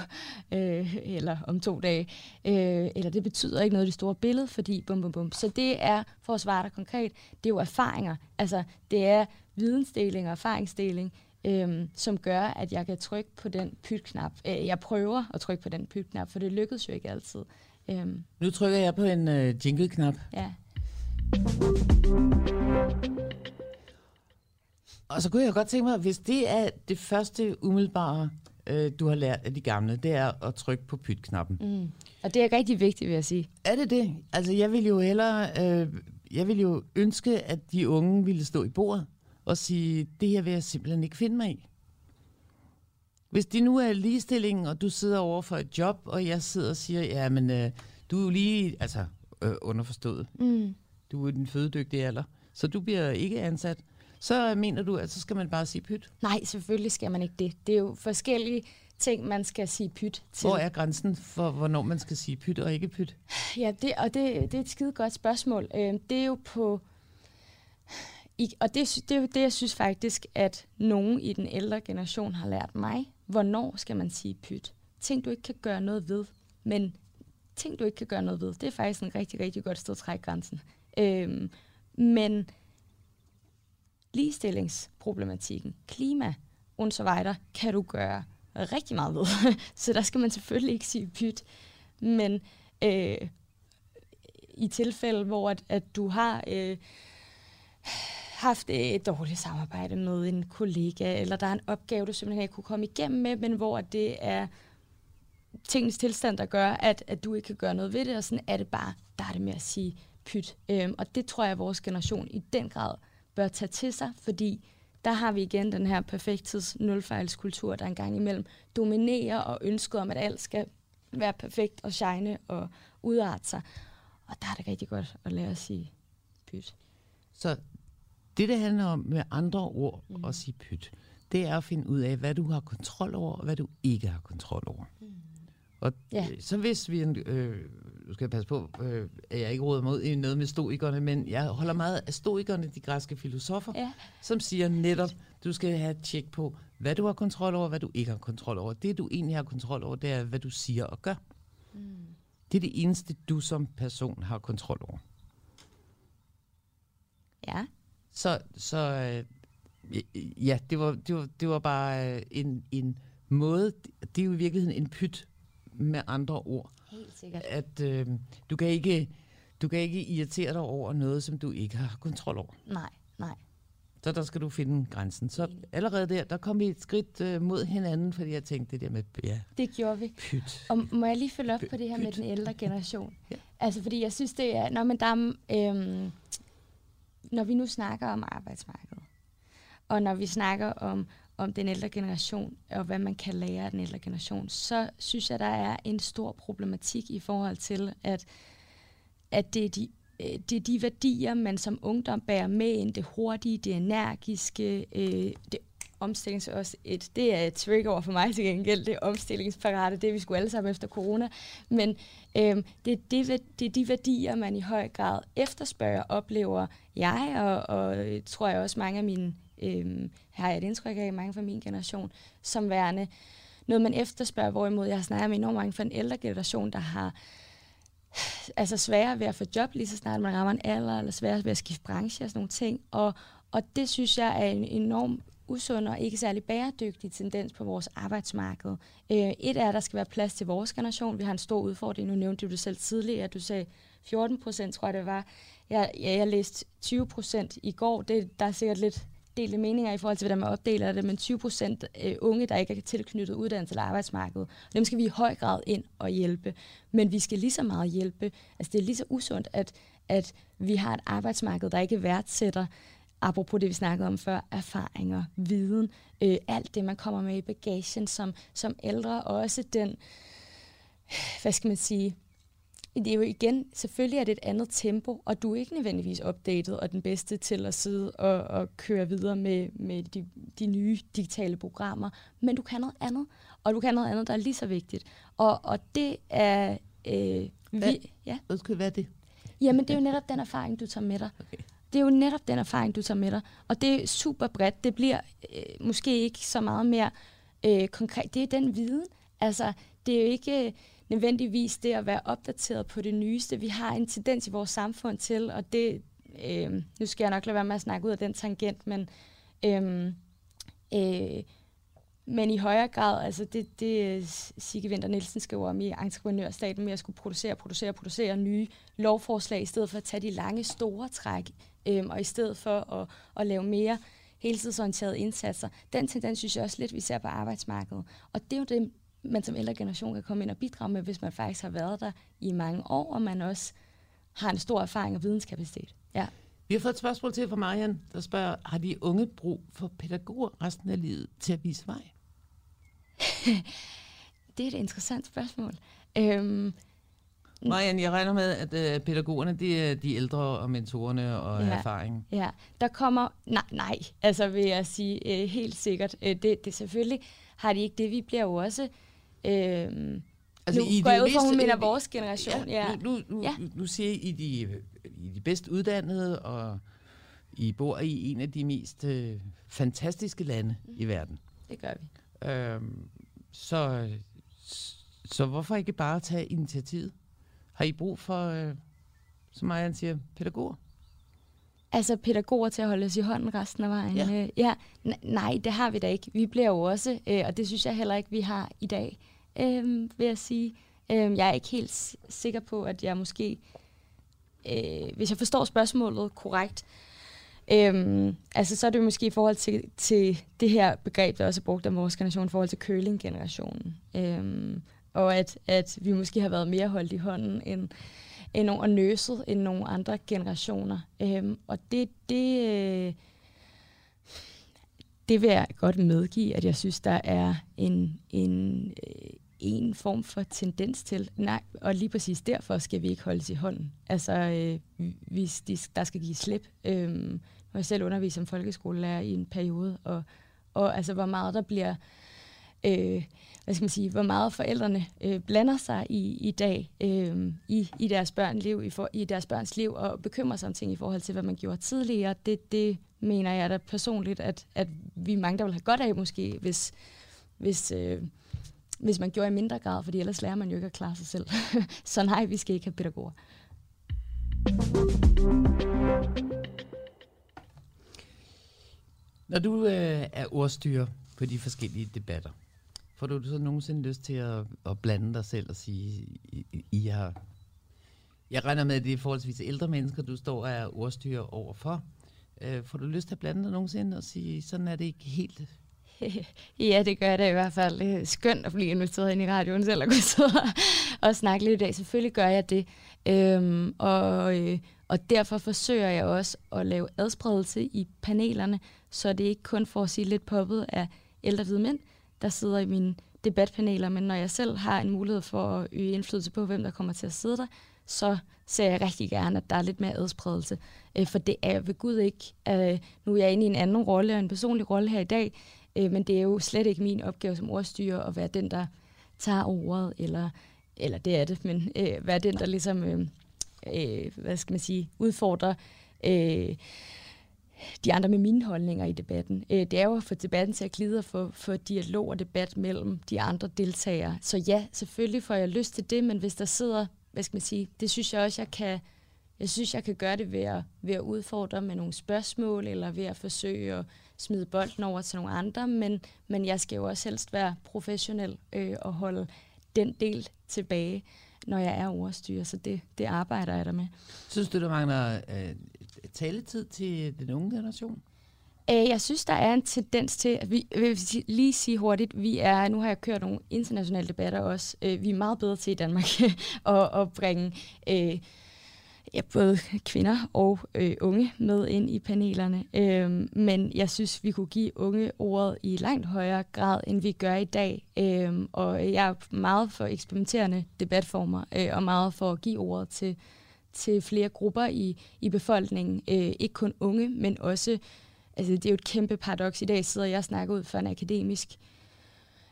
øh, eller om to dage, øh, eller det betyder ikke noget i det store billede, fordi bum bum bum. Så det er, for at svare dig konkret, det er jo erfaringer. Altså, det er vidensdeling og erfaringsdeling, øh, som gør, at jeg kan trykke på den pytknap. Øh, jeg prøver at trykke på den pytknap, for det lykkedes jo ikke altid. Øh, Nu trykker jeg på en øh, jingle-knap. ja. Og så kunne jeg godt tænke mig, hvis det er det første umiddelbare, øh, du har lært af de gamle, det er at trykke på pytknappen. Mm. Og det er rigtig vigtigt, vil jeg sige. Er det det? Altså, jeg vil jo hellere, øh, jeg vil jo ønske, at de unge ville stå i bordet og sige, det her vil jeg simpelthen ikke finde mig i. Hvis det nu er ligestilling, og du sidder over for et job, og jeg sidder og siger, ja, men øh, du er jo lige, altså øh, underforstået, Mm. Du er den fødedygtige alder, så du bliver ikke ansat. Så mener du, at så skal man bare sige pyt. Nej, selvfølgelig skal man ikke det. Det er jo forskellige ting, man skal sige pyt til. Hvor er grænsen for, hvornår man skal sige pyt og ikke pyt? Ja, det, og det, det er et skide godt spørgsmål. Øh, det er jo på... I, og det, det er jo det, jeg synes faktisk, at nogen i den ældre generation har lært mig. Hvornår skal man sige pyt? Ting, du ikke kan gøre noget ved. Men ting, du ikke kan gøre noget ved, det er faktisk en rigtig, rigtig godt sted at trække grænsen. Øhm, men ligestillingsproblematikken, klima og så videre, kan du gøre rigtig meget ved. [laughs] så der skal man selvfølgelig ikke sige pyt. Men øh, i tilfælde, hvor at, at du har øh, haft et dårligt samarbejde med en kollega, eller der er en opgave, du simpelthen ikke kunne komme igennem med, men hvor det er tingens tilstand, der gør, at, at du ikke kan gøre noget ved det, og sådan er det bare, der er det med at sige pyt. Øhm, og det tror jeg, at vores generation i den grad bør tage til sig, fordi der har vi igen den her perfektheds nulfejlskultur, der engang imellem dominerer og ønsker om, at alt skal være perfekt og shine og udarte sig. Og der er det rigtig godt at lære at sige pyt. Så det, det handler om med andre ord mm. at sige pyt, det er at finde ud af, hvad du har kontrol over, og hvad du ikke har kontrol over. Mm. Og ja. så hvis vi, øh, du skal passe på, øh, at jeg ikke råder mod i noget med stoikerne, men jeg holder meget af stoikerne, de græske filosofer, ja. som siger netop, du skal have et tjek på, hvad du har kontrol over, hvad du ikke har kontrol over. Det, du egentlig har kontrol over, det er, hvad du siger og gør. Mm. Det er det eneste, du som person har kontrol over. Ja. Så, så øh, ja, det var, det var, det var bare øh, en, en måde, det er jo i virkeligheden en pyt med andre ord. Helt sikkert. At øh, du, kan ikke, du kan ikke irritere dig over noget, som du ikke har kontrol over. Nej, nej. Så der skal du finde grænsen. Så allerede der, der kom vi et skridt øh, mod hinanden, fordi jeg tænkte det der med, ja. Det gjorde vi. Pyt. Og må jeg lige følge op på det her pyt. med den ældre generation? ja. Altså, fordi jeg synes, det er, når, man der, øhm, når vi nu snakker om arbejdsmarkedet, og når vi snakker om, om den ældre generation, og hvad man kan lære af den ældre generation, så synes jeg, der er en stor problematik i forhold til, at, at det, er de, øh, det er de værdier, man som ungdom bærer med ind, det hurtige, det energiske, øh, det omstillings også et, det er et trigger over for mig til gengæld, det er omstillingsparate, det er vi skulle alle sammen efter corona, men øhm, det, er det, det er de værdier, man i høj grad efterspørger, oplever jeg, og, og øh, tror jeg også mange af mine øh, har jeg et indtryk af mange fra min generation, som værende noget, man efterspørger, hvorimod jeg snakker med enormt mange fra en ældre generation, der har altså sværere ved at få job, lige så snart man rammer en alder, eller sværere ved at skifte branche og sådan nogle ting. Og, og det synes jeg er en enorm usund og ikke særlig bæredygtig tendens på vores arbejdsmarked. Øh, et er, at der skal være plads til vores generation. Vi har en stor udfordring. Nu nævnte du det selv tidligere. Du sagde 14 procent, tror jeg det var. Jeg, ja, jeg læste 20 procent i går. Det, der er sikkert lidt delte meninger i forhold til, hvordan man opdeler det, men 20 procent øh, unge, der ikke er tilknyttet uddannelse eller arbejdsmarkedet, dem skal vi i høj grad ind og hjælpe. Men vi skal lige så meget hjælpe. Altså det er lige så usundt, at, at vi har et arbejdsmarked, der ikke værdsætter apropos det, vi snakkede om før, erfaringer, viden, øh, alt det, man kommer med i bagagen som, som ældre, og også den, hvad skal man sige, det er jo igen, selvfølgelig er det et andet tempo, og du er ikke nødvendigvis opdateret og den bedste til at sidde og, og køre videre med, med de, de nye digitale programmer, men du kan noget andet, og du kan noget andet, der er lige så vigtigt. Og, og det er... Øh, hvad, vi, ja. Undskyld, hvad er det? Jamen, det er jo netop den erfaring, du tager med dig. Okay. Det er jo netop den erfaring, du tager med dig. Og det er super bredt. Det bliver øh, måske ikke så meget mere øh, konkret. Det er den viden. Altså, det er jo ikke nødvendigvis det at være opdateret på det nyeste. Vi har en tendens i vores samfund til, og det, øh, nu skal jeg nok lade være med at snakke ud af den tangent, men, øh, øh, men i højere grad, altså det, det Sigge Vinter Nielsen skriver om i entreprenørstaten med at skulle producere, producere, producere nye lovforslag, i stedet for at tage de lange, store træk, øh, og i stedet for at, at lave mere heltidsorienterede indsatser. Den tendens synes jeg også lidt, vi ser på arbejdsmarkedet. Og det er jo det, man som ældre generation kan komme ind og bidrage med, hvis man faktisk har været der i mange år, og man også har en stor erfaring og videnskapacitet. Ja. Vi har fået et spørgsmål til fra Marian, der spørger, har de unge brug for pædagoger resten af livet til at vise vej? [laughs] det er et interessant spørgsmål. Øhm, Marian, jeg regner med, at øh, pædagogerne, det er de ældre og mentorerne og ja, erfaringen. Ja, der kommer... Nej, nej, altså vil jeg sige øh, helt sikkert. Øh, det, det selvfølgelig har de ikke det. Vi bliver jo også... Øh, Altså, nu i går jeg ud fra, hun mener vores generation. Ja, ja. Nu, nu, ja. nu siger I, I de, I de bedst uddannede, og I bor i en af de mest øh, fantastiske lande mm. i verden. Det gør vi. Øhm, så, så hvorfor ikke bare tage initiativet? Har I brug for, øh, som Marianne siger, pædagoger? Altså pædagoger til at holde os i hånden resten af vejen? Ja. Øh, ja. Nej, det har vi da ikke. Vi bliver jo også, øh, og det synes jeg heller ikke, vi har i dag, øh, vil jeg sige. Øh, jeg er ikke helt sikker på, at jeg måske øh, hvis jeg forstår spørgsmålet korrekt, Øhm, altså så er det jo måske i forhold til, til det her begreb, der også er brugt af vores generation, i forhold til køling-generationen. Øhm, og at, at vi måske har været mere holdt i hånden end, end nogle, og nøset end nogle andre generationer. Øhm, og det, det, øh, det vil jeg godt medgive, at jeg synes, der er en, en, øh, en form for tendens til. Nej, og lige præcis derfor skal vi ikke holdes i hånden. Altså, øh, hvis de, der skal give slip. Øh, jeg selv underviser som folkeskolelærer i en periode, og, og altså, hvor meget der bliver... Øh, hvad skal man sige, hvor meget forældrene øh, blander sig i i dag øh, i, i deres børns liv, i, for, i deres børns liv og bekymrer sig om ting i forhold til, hvad man gjorde tidligere. Det, det mener jeg da personligt, at, at vi mange, der vil have godt af måske, hvis, hvis, øh, hvis man gjorde i mindre grad, fordi ellers lærer man jo ikke at klare sig selv. [laughs] Så nej, vi skal ikke have pædagoger. Når du øh, er ordstyrer på de forskellige debatter, får du så nogensinde lyst til at, at blande dig selv og sige, I, I har... Jeg regner med, at det er forholdsvis ældre mennesker, du står og er ordstyrer overfor. Øh, får du lyst til at blande dig nogensinde og sige, sådan er det ikke helt [laughs] ja, det gør det i hvert fald. Det er skønt at blive inviteret ind i radioen selv og kunne [laughs] sidde og snakke lidt i dag. Selvfølgelig gør jeg det. Øhm, og, øh, og derfor forsøger jeg også at lave adspredelse i panelerne, så det ikke kun får at sige lidt poppet af ældre hvide mænd, der sidder i mine debatpaneler, men når jeg selv har en mulighed for at øge indflydelse på, hvem der kommer til at sidde der, så ser jeg rigtig gerne, at der er lidt mere adspredelse. Øh, for det er ved Gud ikke. Øh, nu er jeg inde i en anden rolle og en personlig rolle her i dag, øh, men det er jo slet ikke min opgave som ordstyrer at være den, der tager ordet, eller, eller det er det, men øh, være den, der ligesom, øh, øh, hvad skal man sige, udfordrer øh, de andre med mine holdninger i debatten. Øh, det er jo at få debatten til at glide og få, få dialog og debat mellem de andre deltagere. Så ja, selvfølgelig får jeg lyst til det, men hvis der sidder, hvad skal man sige, det synes jeg også, jeg kan, jeg synes, jeg kan gøre det ved at, ved at udfordre med nogle spørgsmål, eller ved at forsøge at smide bolden over til nogle andre, men, men jeg skal jo også helst være professionel øh, og holde den del tilbage, når jeg er overstyrer, så det, det arbejder jeg der med. Synes du, der mangler øh, taletid til den unge generation? Øh, jeg synes, der er en tendens til, at vi, jeg vil lige sige hurtigt, vi er, nu har jeg kørt nogle internationale debatter også, øh, vi er meget bedre til i Danmark [laughs] at, at bringe øh, ja, både kvinder og øh, unge med ind i panelerne. Øhm, men jeg synes, vi kunne give unge ordet i langt højere grad, end vi gør i dag. Øhm, og jeg er meget for eksperimenterende debatformer, øh, og meget for at give ordet til, til flere grupper i, i befolkningen. Øh, ikke kun unge, men også, altså det er jo et kæmpe paradoks. I dag sidder jeg og snakker ud fra en akademisk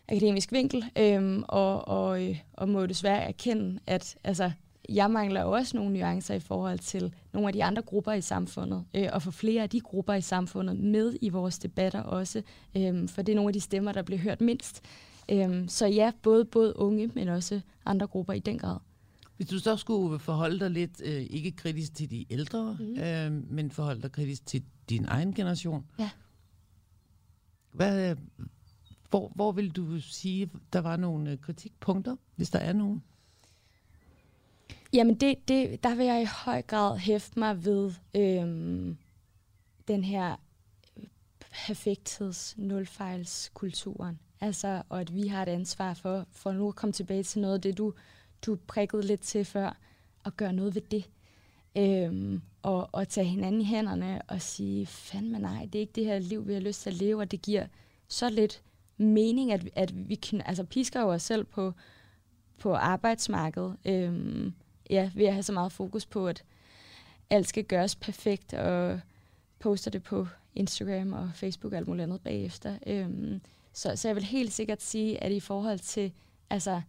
akademisk vinkel, øh, og, og, øh, og må desværre erkende, at altså, jeg mangler også nogle nuancer i forhold til nogle af de andre grupper i samfundet, øh, og få flere af de grupper i samfundet med i vores debatter også, øh, for det er nogle af de stemmer, der bliver hørt mindst. Øh, så ja, både, både unge, men også andre grupper i den grad. Hvis du så skulle forholde dig lidt, øh, ikke kritisk til de ældre, mm. øh, men forholde dig kritisk til din egen generation. Ja. Hvad, hvor, hvor vil du sige, der var nogle øh, kritikpunkter, hvis der er nogen? Jamen, det, det, der vil jeg i høj grad hæfte mig ved øhm, den her perfektheds nulfejlskulturen. Altså, og at vi har et ansvar for, for nu at komme tilbage til noget af det, du, du prikkede lidt til før, og gøre noget ved det. Øhm, og, og tage hinanden i hænderne og sige, fandme nej, det er ikke det her liv, vi har lyst til at leve, og det giver så lidt mening, at, at vi kan, altså pisker jo os selv på, på arbejdsmarkedet. Øhm, ja, ved at have så meget fokus på, at alt skal gøres perfekt, og poster det på Instagram og Facebook og alt muligt andet bagefter. Øhm, så, så jeg vil helt sikkert sige, at i forhold til, altså,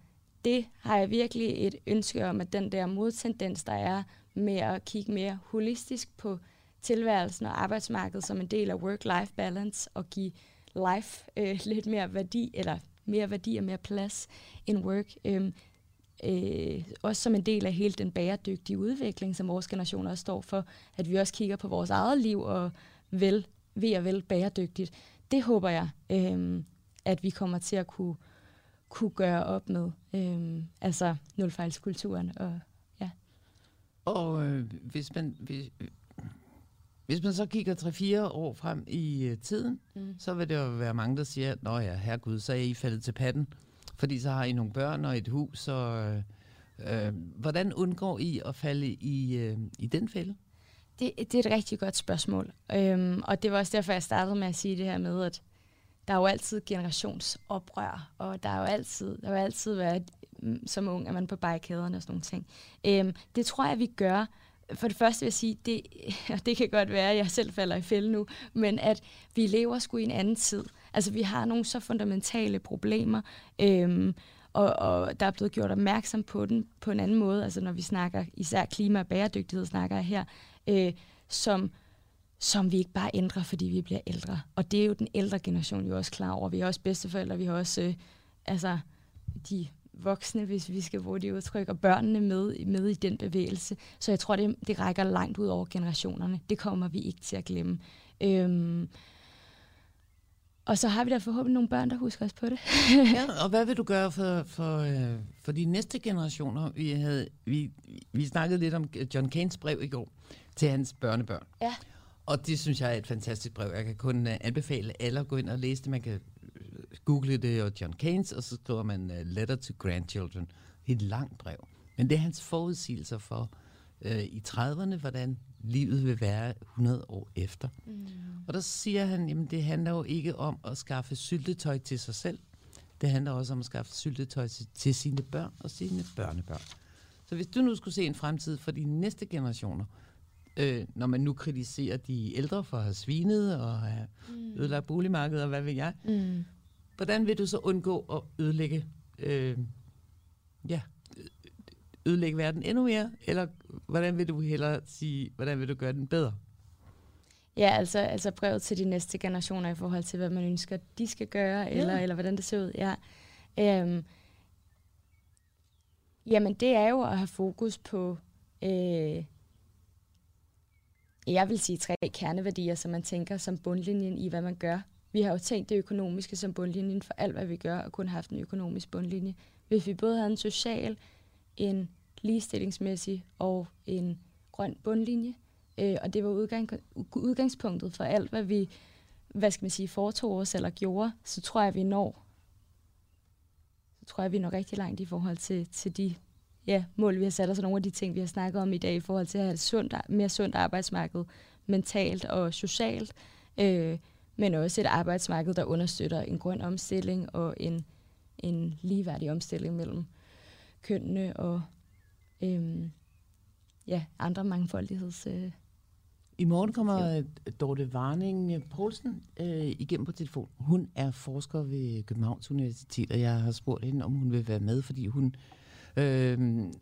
det har jeg virkelig et ønske om, at den der modtendens, der er med at kigge mere holistisk på tilværelsen og arbejdsmarkedet som en del af work-life balance og give life øh, lidt mere værdi, eller mere værdi og mere plads end work. Øh, øh, også som en del af hele den bæredygtige udvikling, som vores generation også står for, at vi også kigger på vores eget liv og vel, ved og vel bæredygtigt. Det håber jeg, øh, at vi kommer til at kunne, kunne gøre op med. Øh, altså nulfejlskulturen og ja. Og øh, hvis, man, hvis, hvis man så kigger 3-4 år frem i øh, tiden, mm. så vil det jo være mange, der siger, Nå ja, herregud, så er I faldet til patten, fordi så har I nogle børn og et hus. Og, øh, øh, hvordan undgår I at falde i, øh, i den fælde? Det, det er et rigtig godt spørgsmål. Øhm, og det var også derfor, jeg startede med at sige det her med, at der er jo altid generationsoprør, og der er jo altid, der vil altid være, mm, som ung, at man på barrikaderne og sådan nogle ting. Øhm, det tror jeg, vi gør. For det første vil jeg sige, det, [laughs] og det kan godt være, at jeg selv falder i fælde nu, men at vi lever sgu i en anden tid. Altså, vi har nogle så fundamentale problemer, øhm, og, og der er blevet gjort opmærksom på den på en anden måde, altså når vi snakker, især klima og bæredygtighed snakker jeg her, øh, som, som vi ikke bare ændrer, fordi vi bliver ældre. Og det er jo den ældre generation jo også klar over. Vi er også bedsteforældre, vi har også øh, altså, de voksne, hvis vi skal bruge det udtryk, og børnene med, med i den bevægelse. Så jeg tror, det, det rækker langt ud over generationerne. Det kommer vi ikke til at glemme. Øhm, og så har vi da forhåbentlig nogle børn, der husker os på det. ja, [laughs] og hvad vil du gøre for, for, øh, for de næste generationer? Vi, havde, vi, vi snakkede lidt om John Keynes brev i går til hans børnebørn. Ja. Og det synes jeg er et fantastisk brev. Jeg kan kun uh, anbefale alle at gå ind og læse det. Man kan øh, google det og John Keynes, og så skriver man uh, Letter to Grandchildren. Det er et langt brev. Men det er hans forudsigelser for uh, i 30'erne, hvordan livet vil være 100 år efter. Mm. Og der siger han, jamen det handler jo ikke om at skaffe syltetøj til sig selv. Det handler også om at skaffe syltetøj til, til sine børn og sine børnebørn. Så hvis du nu skulle se en fremtid for de næste generationer, øh, når man nu kritiserer de ældre for at have svinet og have mm. ødelagt boligmarkedet og hvad ved jeg, mm. hvordan vil du så undgå at ødelægge, øh, ja, ødelægge verden endnu mere, eller hvordan vil du hellere sige, hvordan vil du gøre den bedre? Ja, altså, altså brevet til de næste generationer i forhold til, hvad man ønsker, de skal gøre, ja. eller, eller hvordan det ser ud. Ja. Øhm, jamen, det er jo at have fokus på, øh, jeg vil sige tre kerneværdier, som man tænker som bundlinjen i, hvad man gør. Vi har jo tænkt det økonomiske som bundlinjen for alt, hvad vi gør, og kun haft en økonomisk bundlinje. Hvis vi både havde en social, en ligestillingsmæssig og en grøn bundlinje, øh, og det var udgang, udgangspunktet for alt, hvad vi hvad skal man sige, foretog os eller gjorde, så tror jeg, vi når så tror jeg, vi når rigtig langt i forhold til, til de ja, mål, vi har sat os, og nogle af de ting, vi har snakket om i dag, i forhold til at have et sundt, mere sundt arbejdsmarked, mentalt og socialt, øh, men også et arbejdsmarked, der understøtter en grøn omstilling og en, en ligeværdig omstilling mellem kønnene og øh, ja, andre mangfoldigheds... Øh, i morgen kommer Dorte Warning øh, Poulsen øh, igennem på telefon. Hun er forsker ved Københavns Universitet, og jeg har spurgt hende, om hun vil være med, fordi hun øh,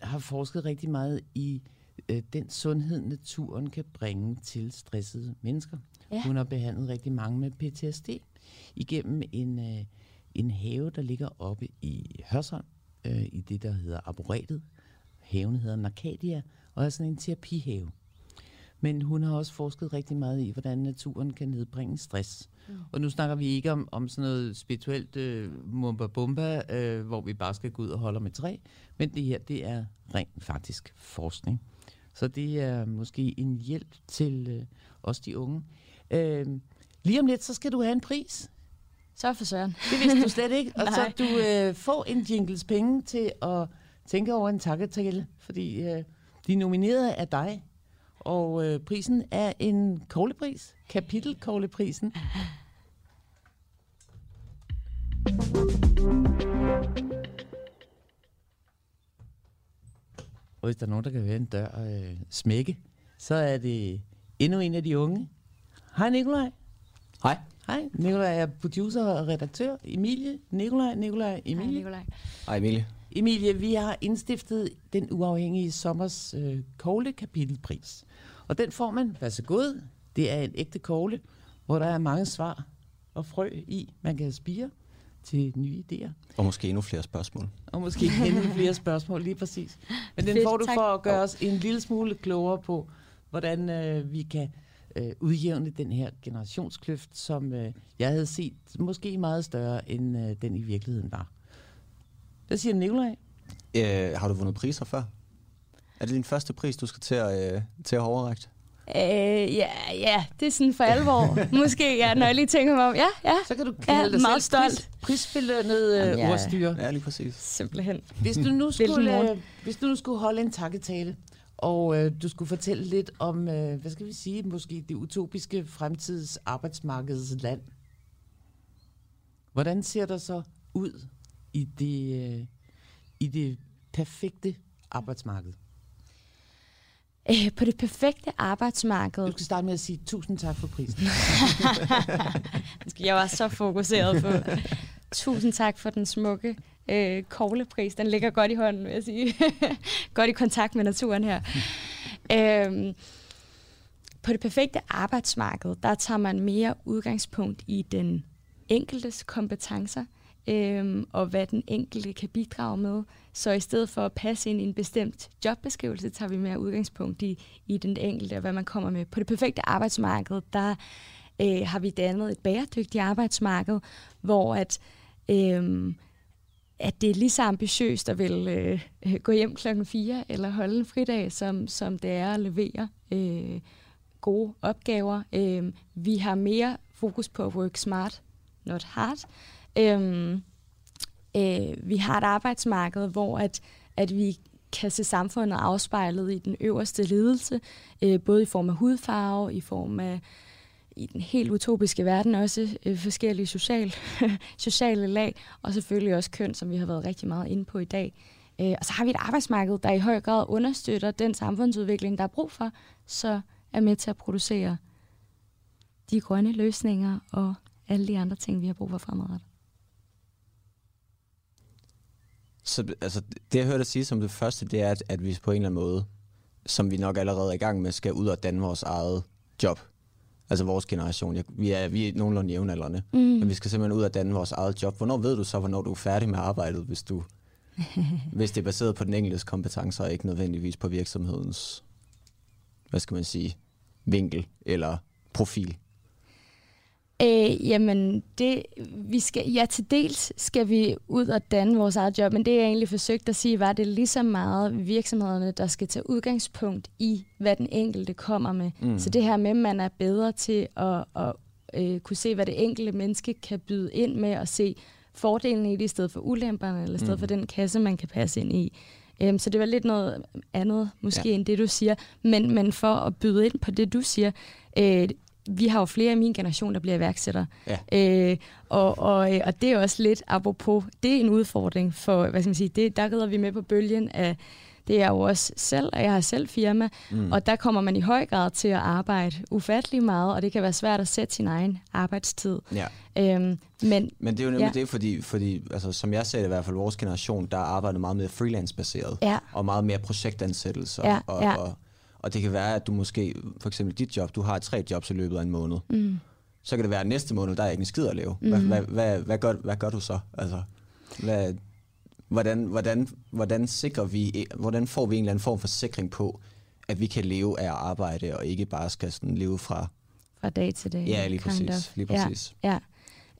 har forsket rigtig meget i øh, den sundhed, naturen kan bringe til stressede mennesker. Ja. Hun har behandlet rigtig mange med PTSD igennem en, øh, en have, der ligger oppe i Hørsholm, øh, i det, der hedder Arboretet. Haven hedder Narcadia, og er sådan en terapihave. Men hun har også forsket rigtig meget i, hvordan naturen kan nedbringe stress. Mm. Og nu snakker vi ikke om, om sådan noget spirituelt øh, mumba bumba, øh, hvor vi bare skal gå ud og holde med træ, men det her, det er rent faktisk forskning. Så det er måske en hjælp til øh, os de unge. Øh, lige om lidt, så skal du have en pris. Så for søren. [laughs] Det vidste du slet ikke. Og så du øh, får en jingles penge til at tænke over en takketale, fordi øh, de nominerede er dig og øh, prisen er en koglepris, kapitelkogleprisen. Og hvis der er nogen, der kan høre en dør øh, smække, så er det endnu en af de unge. Hej Nikolaj. Hej. Hej, Nikolaj er producer og redaktør. Emilie, Nikolaj, Nikolaj, Emilie. Hej Nikolaj. Hej Emilie. Emilie, vi har indstiftet den uafhængige sommers øh, kogle kapitelpris. Og den får man, vær så god, det er en ægte kogle, hvor der er mange svar og frø i, man kan spire til nye idéer. Og måske endnu flere spørgsmål. Og måske endnu flere spørgsmål, lige præcis. Men den får du for at gøre os en lille smule klogere på, hvordan øh, vi kan øh, udjævne den her generationskløft, som øh, jeg havde set måske meget større, end øh, den i virkeligheden var. Hvad siger Nikolaj? Øh, har du vundet priser før? Er det din første pris, du skal til at, øh, til at have overrækt? Øh, ja, ja, det er sådan for alvor. [laughs] Måske, ja, når jeg lige tænker mig om. Ja, ja. Så kan du Ja, kalde dig meget selv pris, stolt. prisbelønnet Jamen, øh, ordstyre. Ja, lige præcis. Simpelthen. Hvis du nu skulle, øh, hvis du nu skulle holde en takketale, og øh, du skulle fortælle lidt om, øh, hvad skal vi sige, måske det utopiske fremtids arbejdsmarkedsland. Hvordan ser der så ud i det, øh, i det perfekte arbejdsmarked? Øh, på det perfekte arbejdsmarked. Du skal starte med at sige tusind tak for prisen. [laughs] Jeg var så fokuseret på. Tusind tak for den smukke øh, koglepris. Den ligger godt i hånden, vil jeg sige. [laughs] godt i kontakt med naturen her. øhm, på det perfekte arbejdsmarked, der tager man mere udgangspunkt i den enkeltes kompetencer, øhm, og hvad den enkelte kan bidrage med. Så i stedet for at passe ind i en bestemt jobbeskrivelse, tager vi mere udgangspunkt i, i den enkelte, og hvad man kommer med. På det perfekte arbejdsmarked, der øh, har vi dannet et bæredygtigt arbejdsmarked, hvor at, øh, at det er lige så ambitiøst at vil øh, gå hjem klokken 4 eller holde en fridag, som, som det er at levere øh, gode opgaver. Øh, vi har mere fokus på at work smart, not hard. Øhm, øh, vi har et arbejdsmarked, hvor at, at vi kan se samfundet afspejlet i den øverste ledelse, øh, både i form af hudfarve, i form af i den helt utopiske verden også øh, forskellige social, [laughs] sociale lag, og selvfølgelig også køn, som vi har været rigtig meget inde på i dag. Øh, og så har vi et arbejdsmarked, der i høj grad understøtter den samfundsudvikling, der er brug for, så er med til at producere de grønne løsninger og alle de andre ting, vi har brug for fremadrettet. Så altså, det, jeg hørte dig sige som det første, det er, at, at vi på en eller anden måde, som vi nok allerede er i gang med, skal ud og danne vores eget job. Altså vores generation. Jeg, vi, er, vi er nogenlunde jævnaldrende. Mm. Men vi skal simpelthen ud og danne vores eget job. Hvornår ved du så, hvornår du er færdig med arbejdet, hvis, du, [laughs] hvis det er baseret på den enkeltes kompetencer, og ikke nødvendigvis på virksomhedens, hvad skal man sige, vinkel eller profil? Øh, jamen, det, vi skal, ja, til dels skal vi ud og danne vores eget job, men det jeg egentlig forsøgte at sige, var, at det er lige så meget virksomhederne, der skal tage udgangspunkt i, hvad den enkelte kommer med. Mm. Så det her med, at man er bedre til at, at øh, kunne se, hvad det enkelte menneske kan byde ind med, og se fordelene i det, i stedet for ulemperne, eller i stedet mm. for den kasse, man kan passe ind i. Øhm, så det var lidt noget andet, måske, ja. end det, du siger. Men, men for at byde ind på det, du siger, øh, vi har jo flere i min generation, der bliver iværksættere. Ja. Øh, og, og, øh, og det er også lidt apropos, det er en udfordring for, hvad skal man sige, det, der rider vi med på bølgen af, det er jo også selv, og jeg har selv firma, mm. og der kommer man i høj grad til at arbejde ufattelig meget, og det kan være svært at sætte sin egen arbejdstid. Ja. Øhm, men Men det er jo nemlig ja. det, fordi, fordi altså, som jeg ser det i hvert fald, vores generation, der arbejder meget mere freelance-baseret, Ja. og meget mere projektansættelser. Ja, og, ja. Og, og det kan være, at du måske, for eksempel dit job, du har tre jobs i løbet af en måned. Mm. Så kan det være, at næste måned, der er ikke en skid at lave. Mm. Hvad, hvad, hvad, hvad, gør, hvad gør du så? Altså, hvad, hvordan, hvordan, hvordan, sikrer vi, hvordan får vi en eller anden form for sikring på, at vi kan leve af at arbejde, og ikke bare skal sådan leve fra... fra dag til dag. Ja, lige præcis, of. lige præcis. Ja,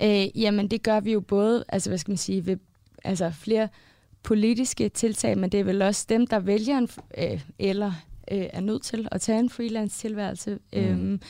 ja. Øh, jamen det gør vi jo både, altså hvad skal man sige, ved altså, flere politiske tiltag, men det er vel også dem, der vælger en, øh, eller øh, er nødt til at tage en freelance tilværelse. Mm. Øhm,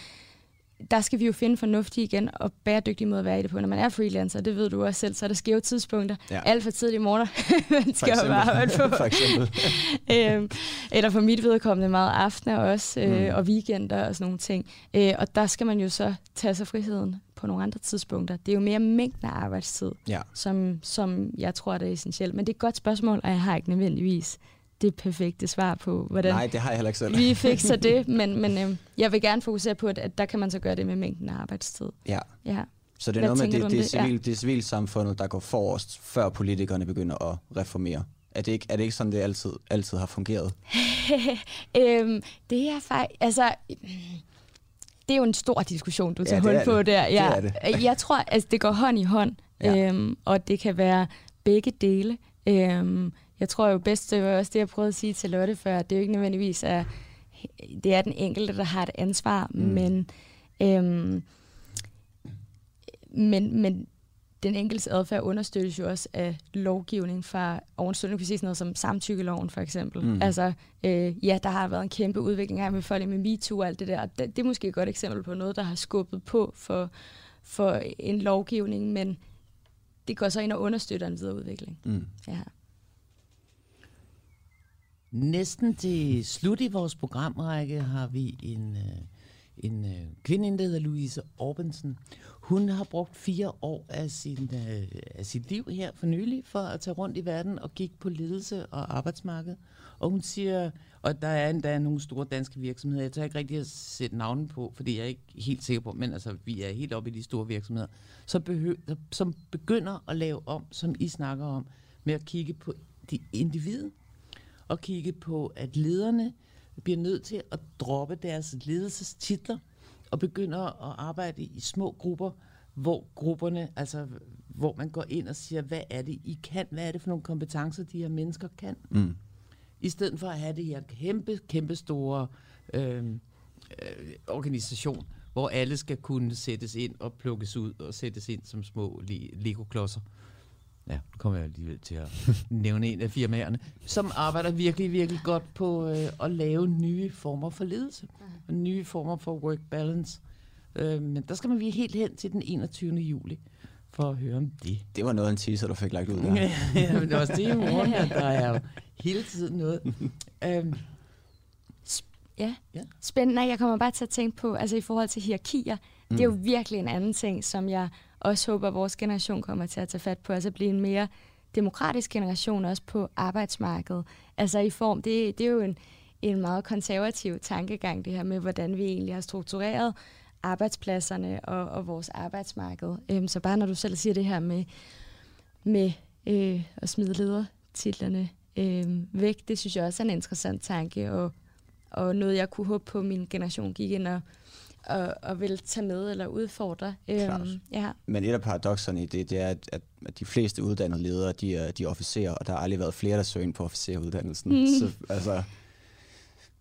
der skal vi jo finde fornuftige igen og bæredygtige måde at være i det på. Når man er freelancer, det ved du også selv, så er der skæve tidspunkter. Ja. Alt for tidligt i morgen, man [laughs] skal jo bare arbejde på. [laughs] for eksempel. [laughs] øhm, eller for mit vedkommende meget aftener også, øh, Mm. og weekender og sådan nogle ting. Øh, og der skal man jo så tage sig friheden på nogle andre tidspunkter. Det er jo mere mængden af arbejdstid, Ja. som, som jeg tror, det er essentielt. Men det er et godt spørgsmål, og jeg har ikke nødvendigvis det perfekte svar på, hvordan Nej, det har jeg heller ikke selv. vi fikser det. [laughs] Men, men øh, jeg vil gerne fokusere på, at, at der kan man så gøre det med mængden af arbejdstid. Ja. Ja. Så det er Hvad noget med, det, det, det? Ja. civil, det er civilsamfundet, der går forrest, før politikerne begynder at reformere. Er det ikke, er det ikke sådan, det altid, altid har fungeret? [laughs] øhm, det er faktisk, altså, det er jo en stor diskussion, du Ja, tager det hul på det. der. Ja, Det er Jeg tror, altså, det går hånd i hånd, Ja. øhm, og det kan være begge dele. Øhm, jeg tror jo bedst, det var også det, jeg prøvede at sige til Lotte før, at det er jo ikke nødvendigvis er, det er den enkelte, der har et ansvar, mm. men, øhm, men, men den enkelte adfærd understøttes jo også af lovgivning fra ovenstående, kan sige sådan noget som samtykkeloven for eksempel. Mm. Altså, øh, ja, der har været en kæmpe udvikling her med folk med MeToo og alt det der. Det, det er måske et godt eksempel på noget, der har skubbet på for, for en lovgivning, men det går så ind og understøtter en videre udvikling. Mm. Ja. Næsten til slut i vores programrække har vi en, øh, en øh, kvinde, der hedder Louise Orbensen. Hun har brugt fire år af, sin, øh, af sit liv her for nylig for at tage rundt i verden og kigge på ledelse og arbejdsmarked. Og hun siger, og der er endda nogle store danske virksomheder, jeg tager ikke rigtig at sætte navnen på, fordi jeg er ikke helt sikker på, men altså, vi er helt oppe i de store virksomheder, som, behø- som begynder at lave om, som I snakker om, med at kigge på de individer, og kigge på, at lederne bliver nødt til at droppe deres ledelsestitler, og begynder at arbejde i små grupper, hvor grupperne, altså hvor man går ind og siger, hvad er det, I kan? Hvad er det for nogle kompetencer, de her mennesker kan? Mm. I stedet for at have det her kæmpe, kæmpe store øh, øh, organisation, hvor alle skal kunne sættes ind og plukkes ud og sættes ind som små Lego-klodser. Ja, nu kommer jeg alligevel til at [laughs] nævne en af firmaerne, som arbejder virkelig, virkelig godt på øh, at lave nye former for ledelse, og nye former for work balance. Øh, men der skal man blive helt hen til den 21. juli for at høre om det. Det var noget af en teaser, du fik lagt ud [laughs] der. ja, men det var også det i morgen, at der er jo hele tiden noget. [laughs] øhm, ja. ja, spændende. Jeg kommer bare til at tænke på, altså i forhold til hierarkier, mm. det er jo mm. virkelig en anden ting, som jeg også håber, at vores generation kommer til at tage fat på, altså blive en mere demokratisk generation også på arbejdsmarkedet. Altså i form, det, det er jo en, en meget konservativ tankegang, det her med, hvordan vi egentlig har struktureret arbejdspladserne og, og vores arbejdsmarked. Øhm, så bare når du selv siger det her med, med øh, at smide ledertitlerne øh, væk, det synes jeg også er en interessant tanke, og, og noget, jeg kunne håbe på, at min generation gik ind og, og, og vil tage med eller udfordre. Øhm, ja. Men et af paradoxerne i det, det er, at, at de fleste uddannede ledere, de er, de er officerer, og der har aldrig været flere, der søger ind på officeruddannelsen. Mm. Så altså,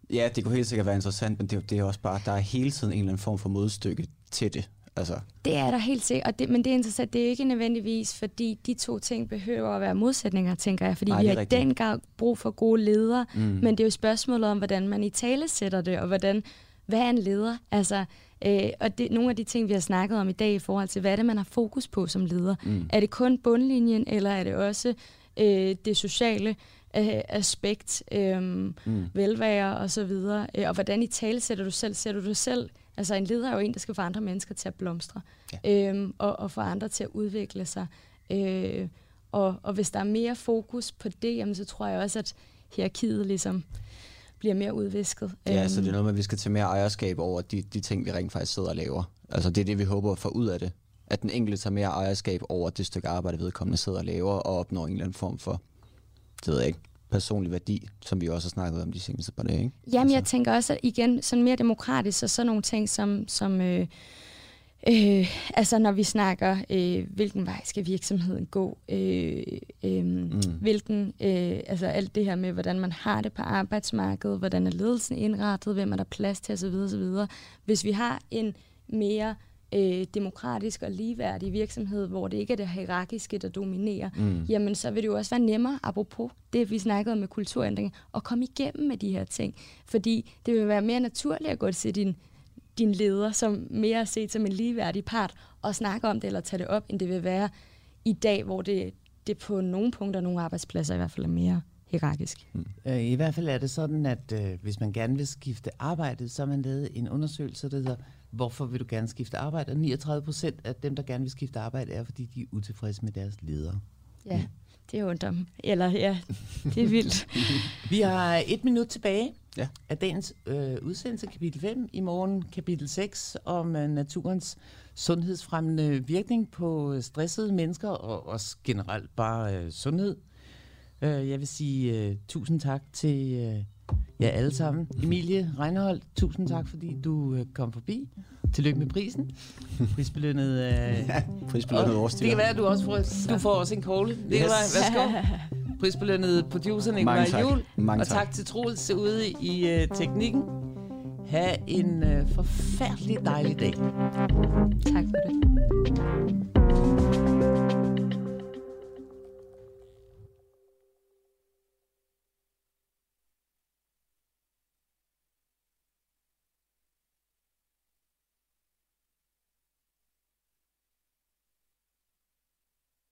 Ja, det kunne helt sikkert være interessant, men det, det er også bare, der er hele tiden en eller anden form for modstykke til det. Altså. Det er der helt sikkert, og det, men det er interessant, det er ikke nødvendigvis, fordi de to ting behøver at være modsætninger, tænker jeg, fordi Ej, vi har dengang brug for gode ledere, mm. men det er jo spørgsmålet om, hvordan man i tale sætter det, og hvordan, hvad er en leder? Altså, øh, og det, nogle af de ting, vi har snakket om i dag i forhold til, hvad er det, man har fokus på som leder? Mm. Er det kun bundlinjen, eller er det også øh, det sociale? øh, aspekt, øh, mm. velvære og så videre. Øh, og hvordan i tale sætter du selv? Sætter du selv? Altså en leder er jo en, der skal få andre mennesker til at blomstre, ja. øh, og, og få andre til at udvikle sig. Øh, og, og hvis der er mere fokus på det, jamen, så tror jeg også, at hierarkiet ligesom bliver mere udvisket. Ja, øhm. så det er noget med, at vi skal tage mere ejerskab over de, de ting, vi rent faktisk sidder og laver. Altså det er det, vi håber at få ud af det. At den enkelte tager mere ejerskab over det stykke arbejde, vedkommende sidder og laver, og opnår en eller anden form for det ved jeg ikke, personlig værdi, som vi også har snakket om de seneste par dage. Ikke? Jamen, altså. jeg tænker også, at igen, sådan mere demokratisk, og sådan nogle ting, som, som øh, øh, altså når vi snakker, øh, hvilken vej skal virksomheden gå, øh, øh, mm. hvilken, øh, altså alt det her med, hvordan man har det på arbejdsmarkedet, hvordan er ledelsen indrettet, hvem er der plads til osv. osv. Hvis vi har en mere øh, demokratisk og ligeværdig virksomhed, hvor det ikke er det hierarkiske, der dominerer, mm. jamen så vil det jo også være nemmere, apropos det, vi snakkede om med kulturændring, at komme igennem med de her ting. Fordi det vil være mere naturligt at gå til din, din leder, som mere er set som en ligeværdig part, og snakke om det eller tage det op, end det vil være i dag, hvor det, det på nogle punkter, nogle arbejdspladser i hvert fald er mere hierarkisk. Mm. Øh, I hvert fald er det sådan, at øh, hvis man gerne vil skifte arbejde, så har man lavet en undersøgelse, der hedder hvorfor vil du gerne skifte arbejde? Og 39 procent af dem, der gerne vil skifte arbejde, er, fordi de er utilfredse med deres ledere. Ja, det er ondt om. Eller ja, det er vildt. [laughs] Vi har et minut tilbage ja. af dagens øh, udsendelse, kapitel 5. I morgen kapitel 6 om øh, naturens sundhedsfremmende virkning på øh, stressede mennesker og også generelt bare øh, sundhed. Øh, jeg vil sige øh, tusind tak til øh, Ja, alle sammen. Emilie Reinhold, tusind tak, fordi du øh, kom forbi. Tillykke med prisen. Prisbelønnet. Øh, ja, prisbelønnet årstid. Det kan være, at du også får, du får også en kogle. Det yes. værsgo. Prisbelønnet producer Nikolaj Jul. Mange og tak. tak til Troels ude i øh, teknikken. Ha' en øh, forfærdelig dejlig dag. Tak for det.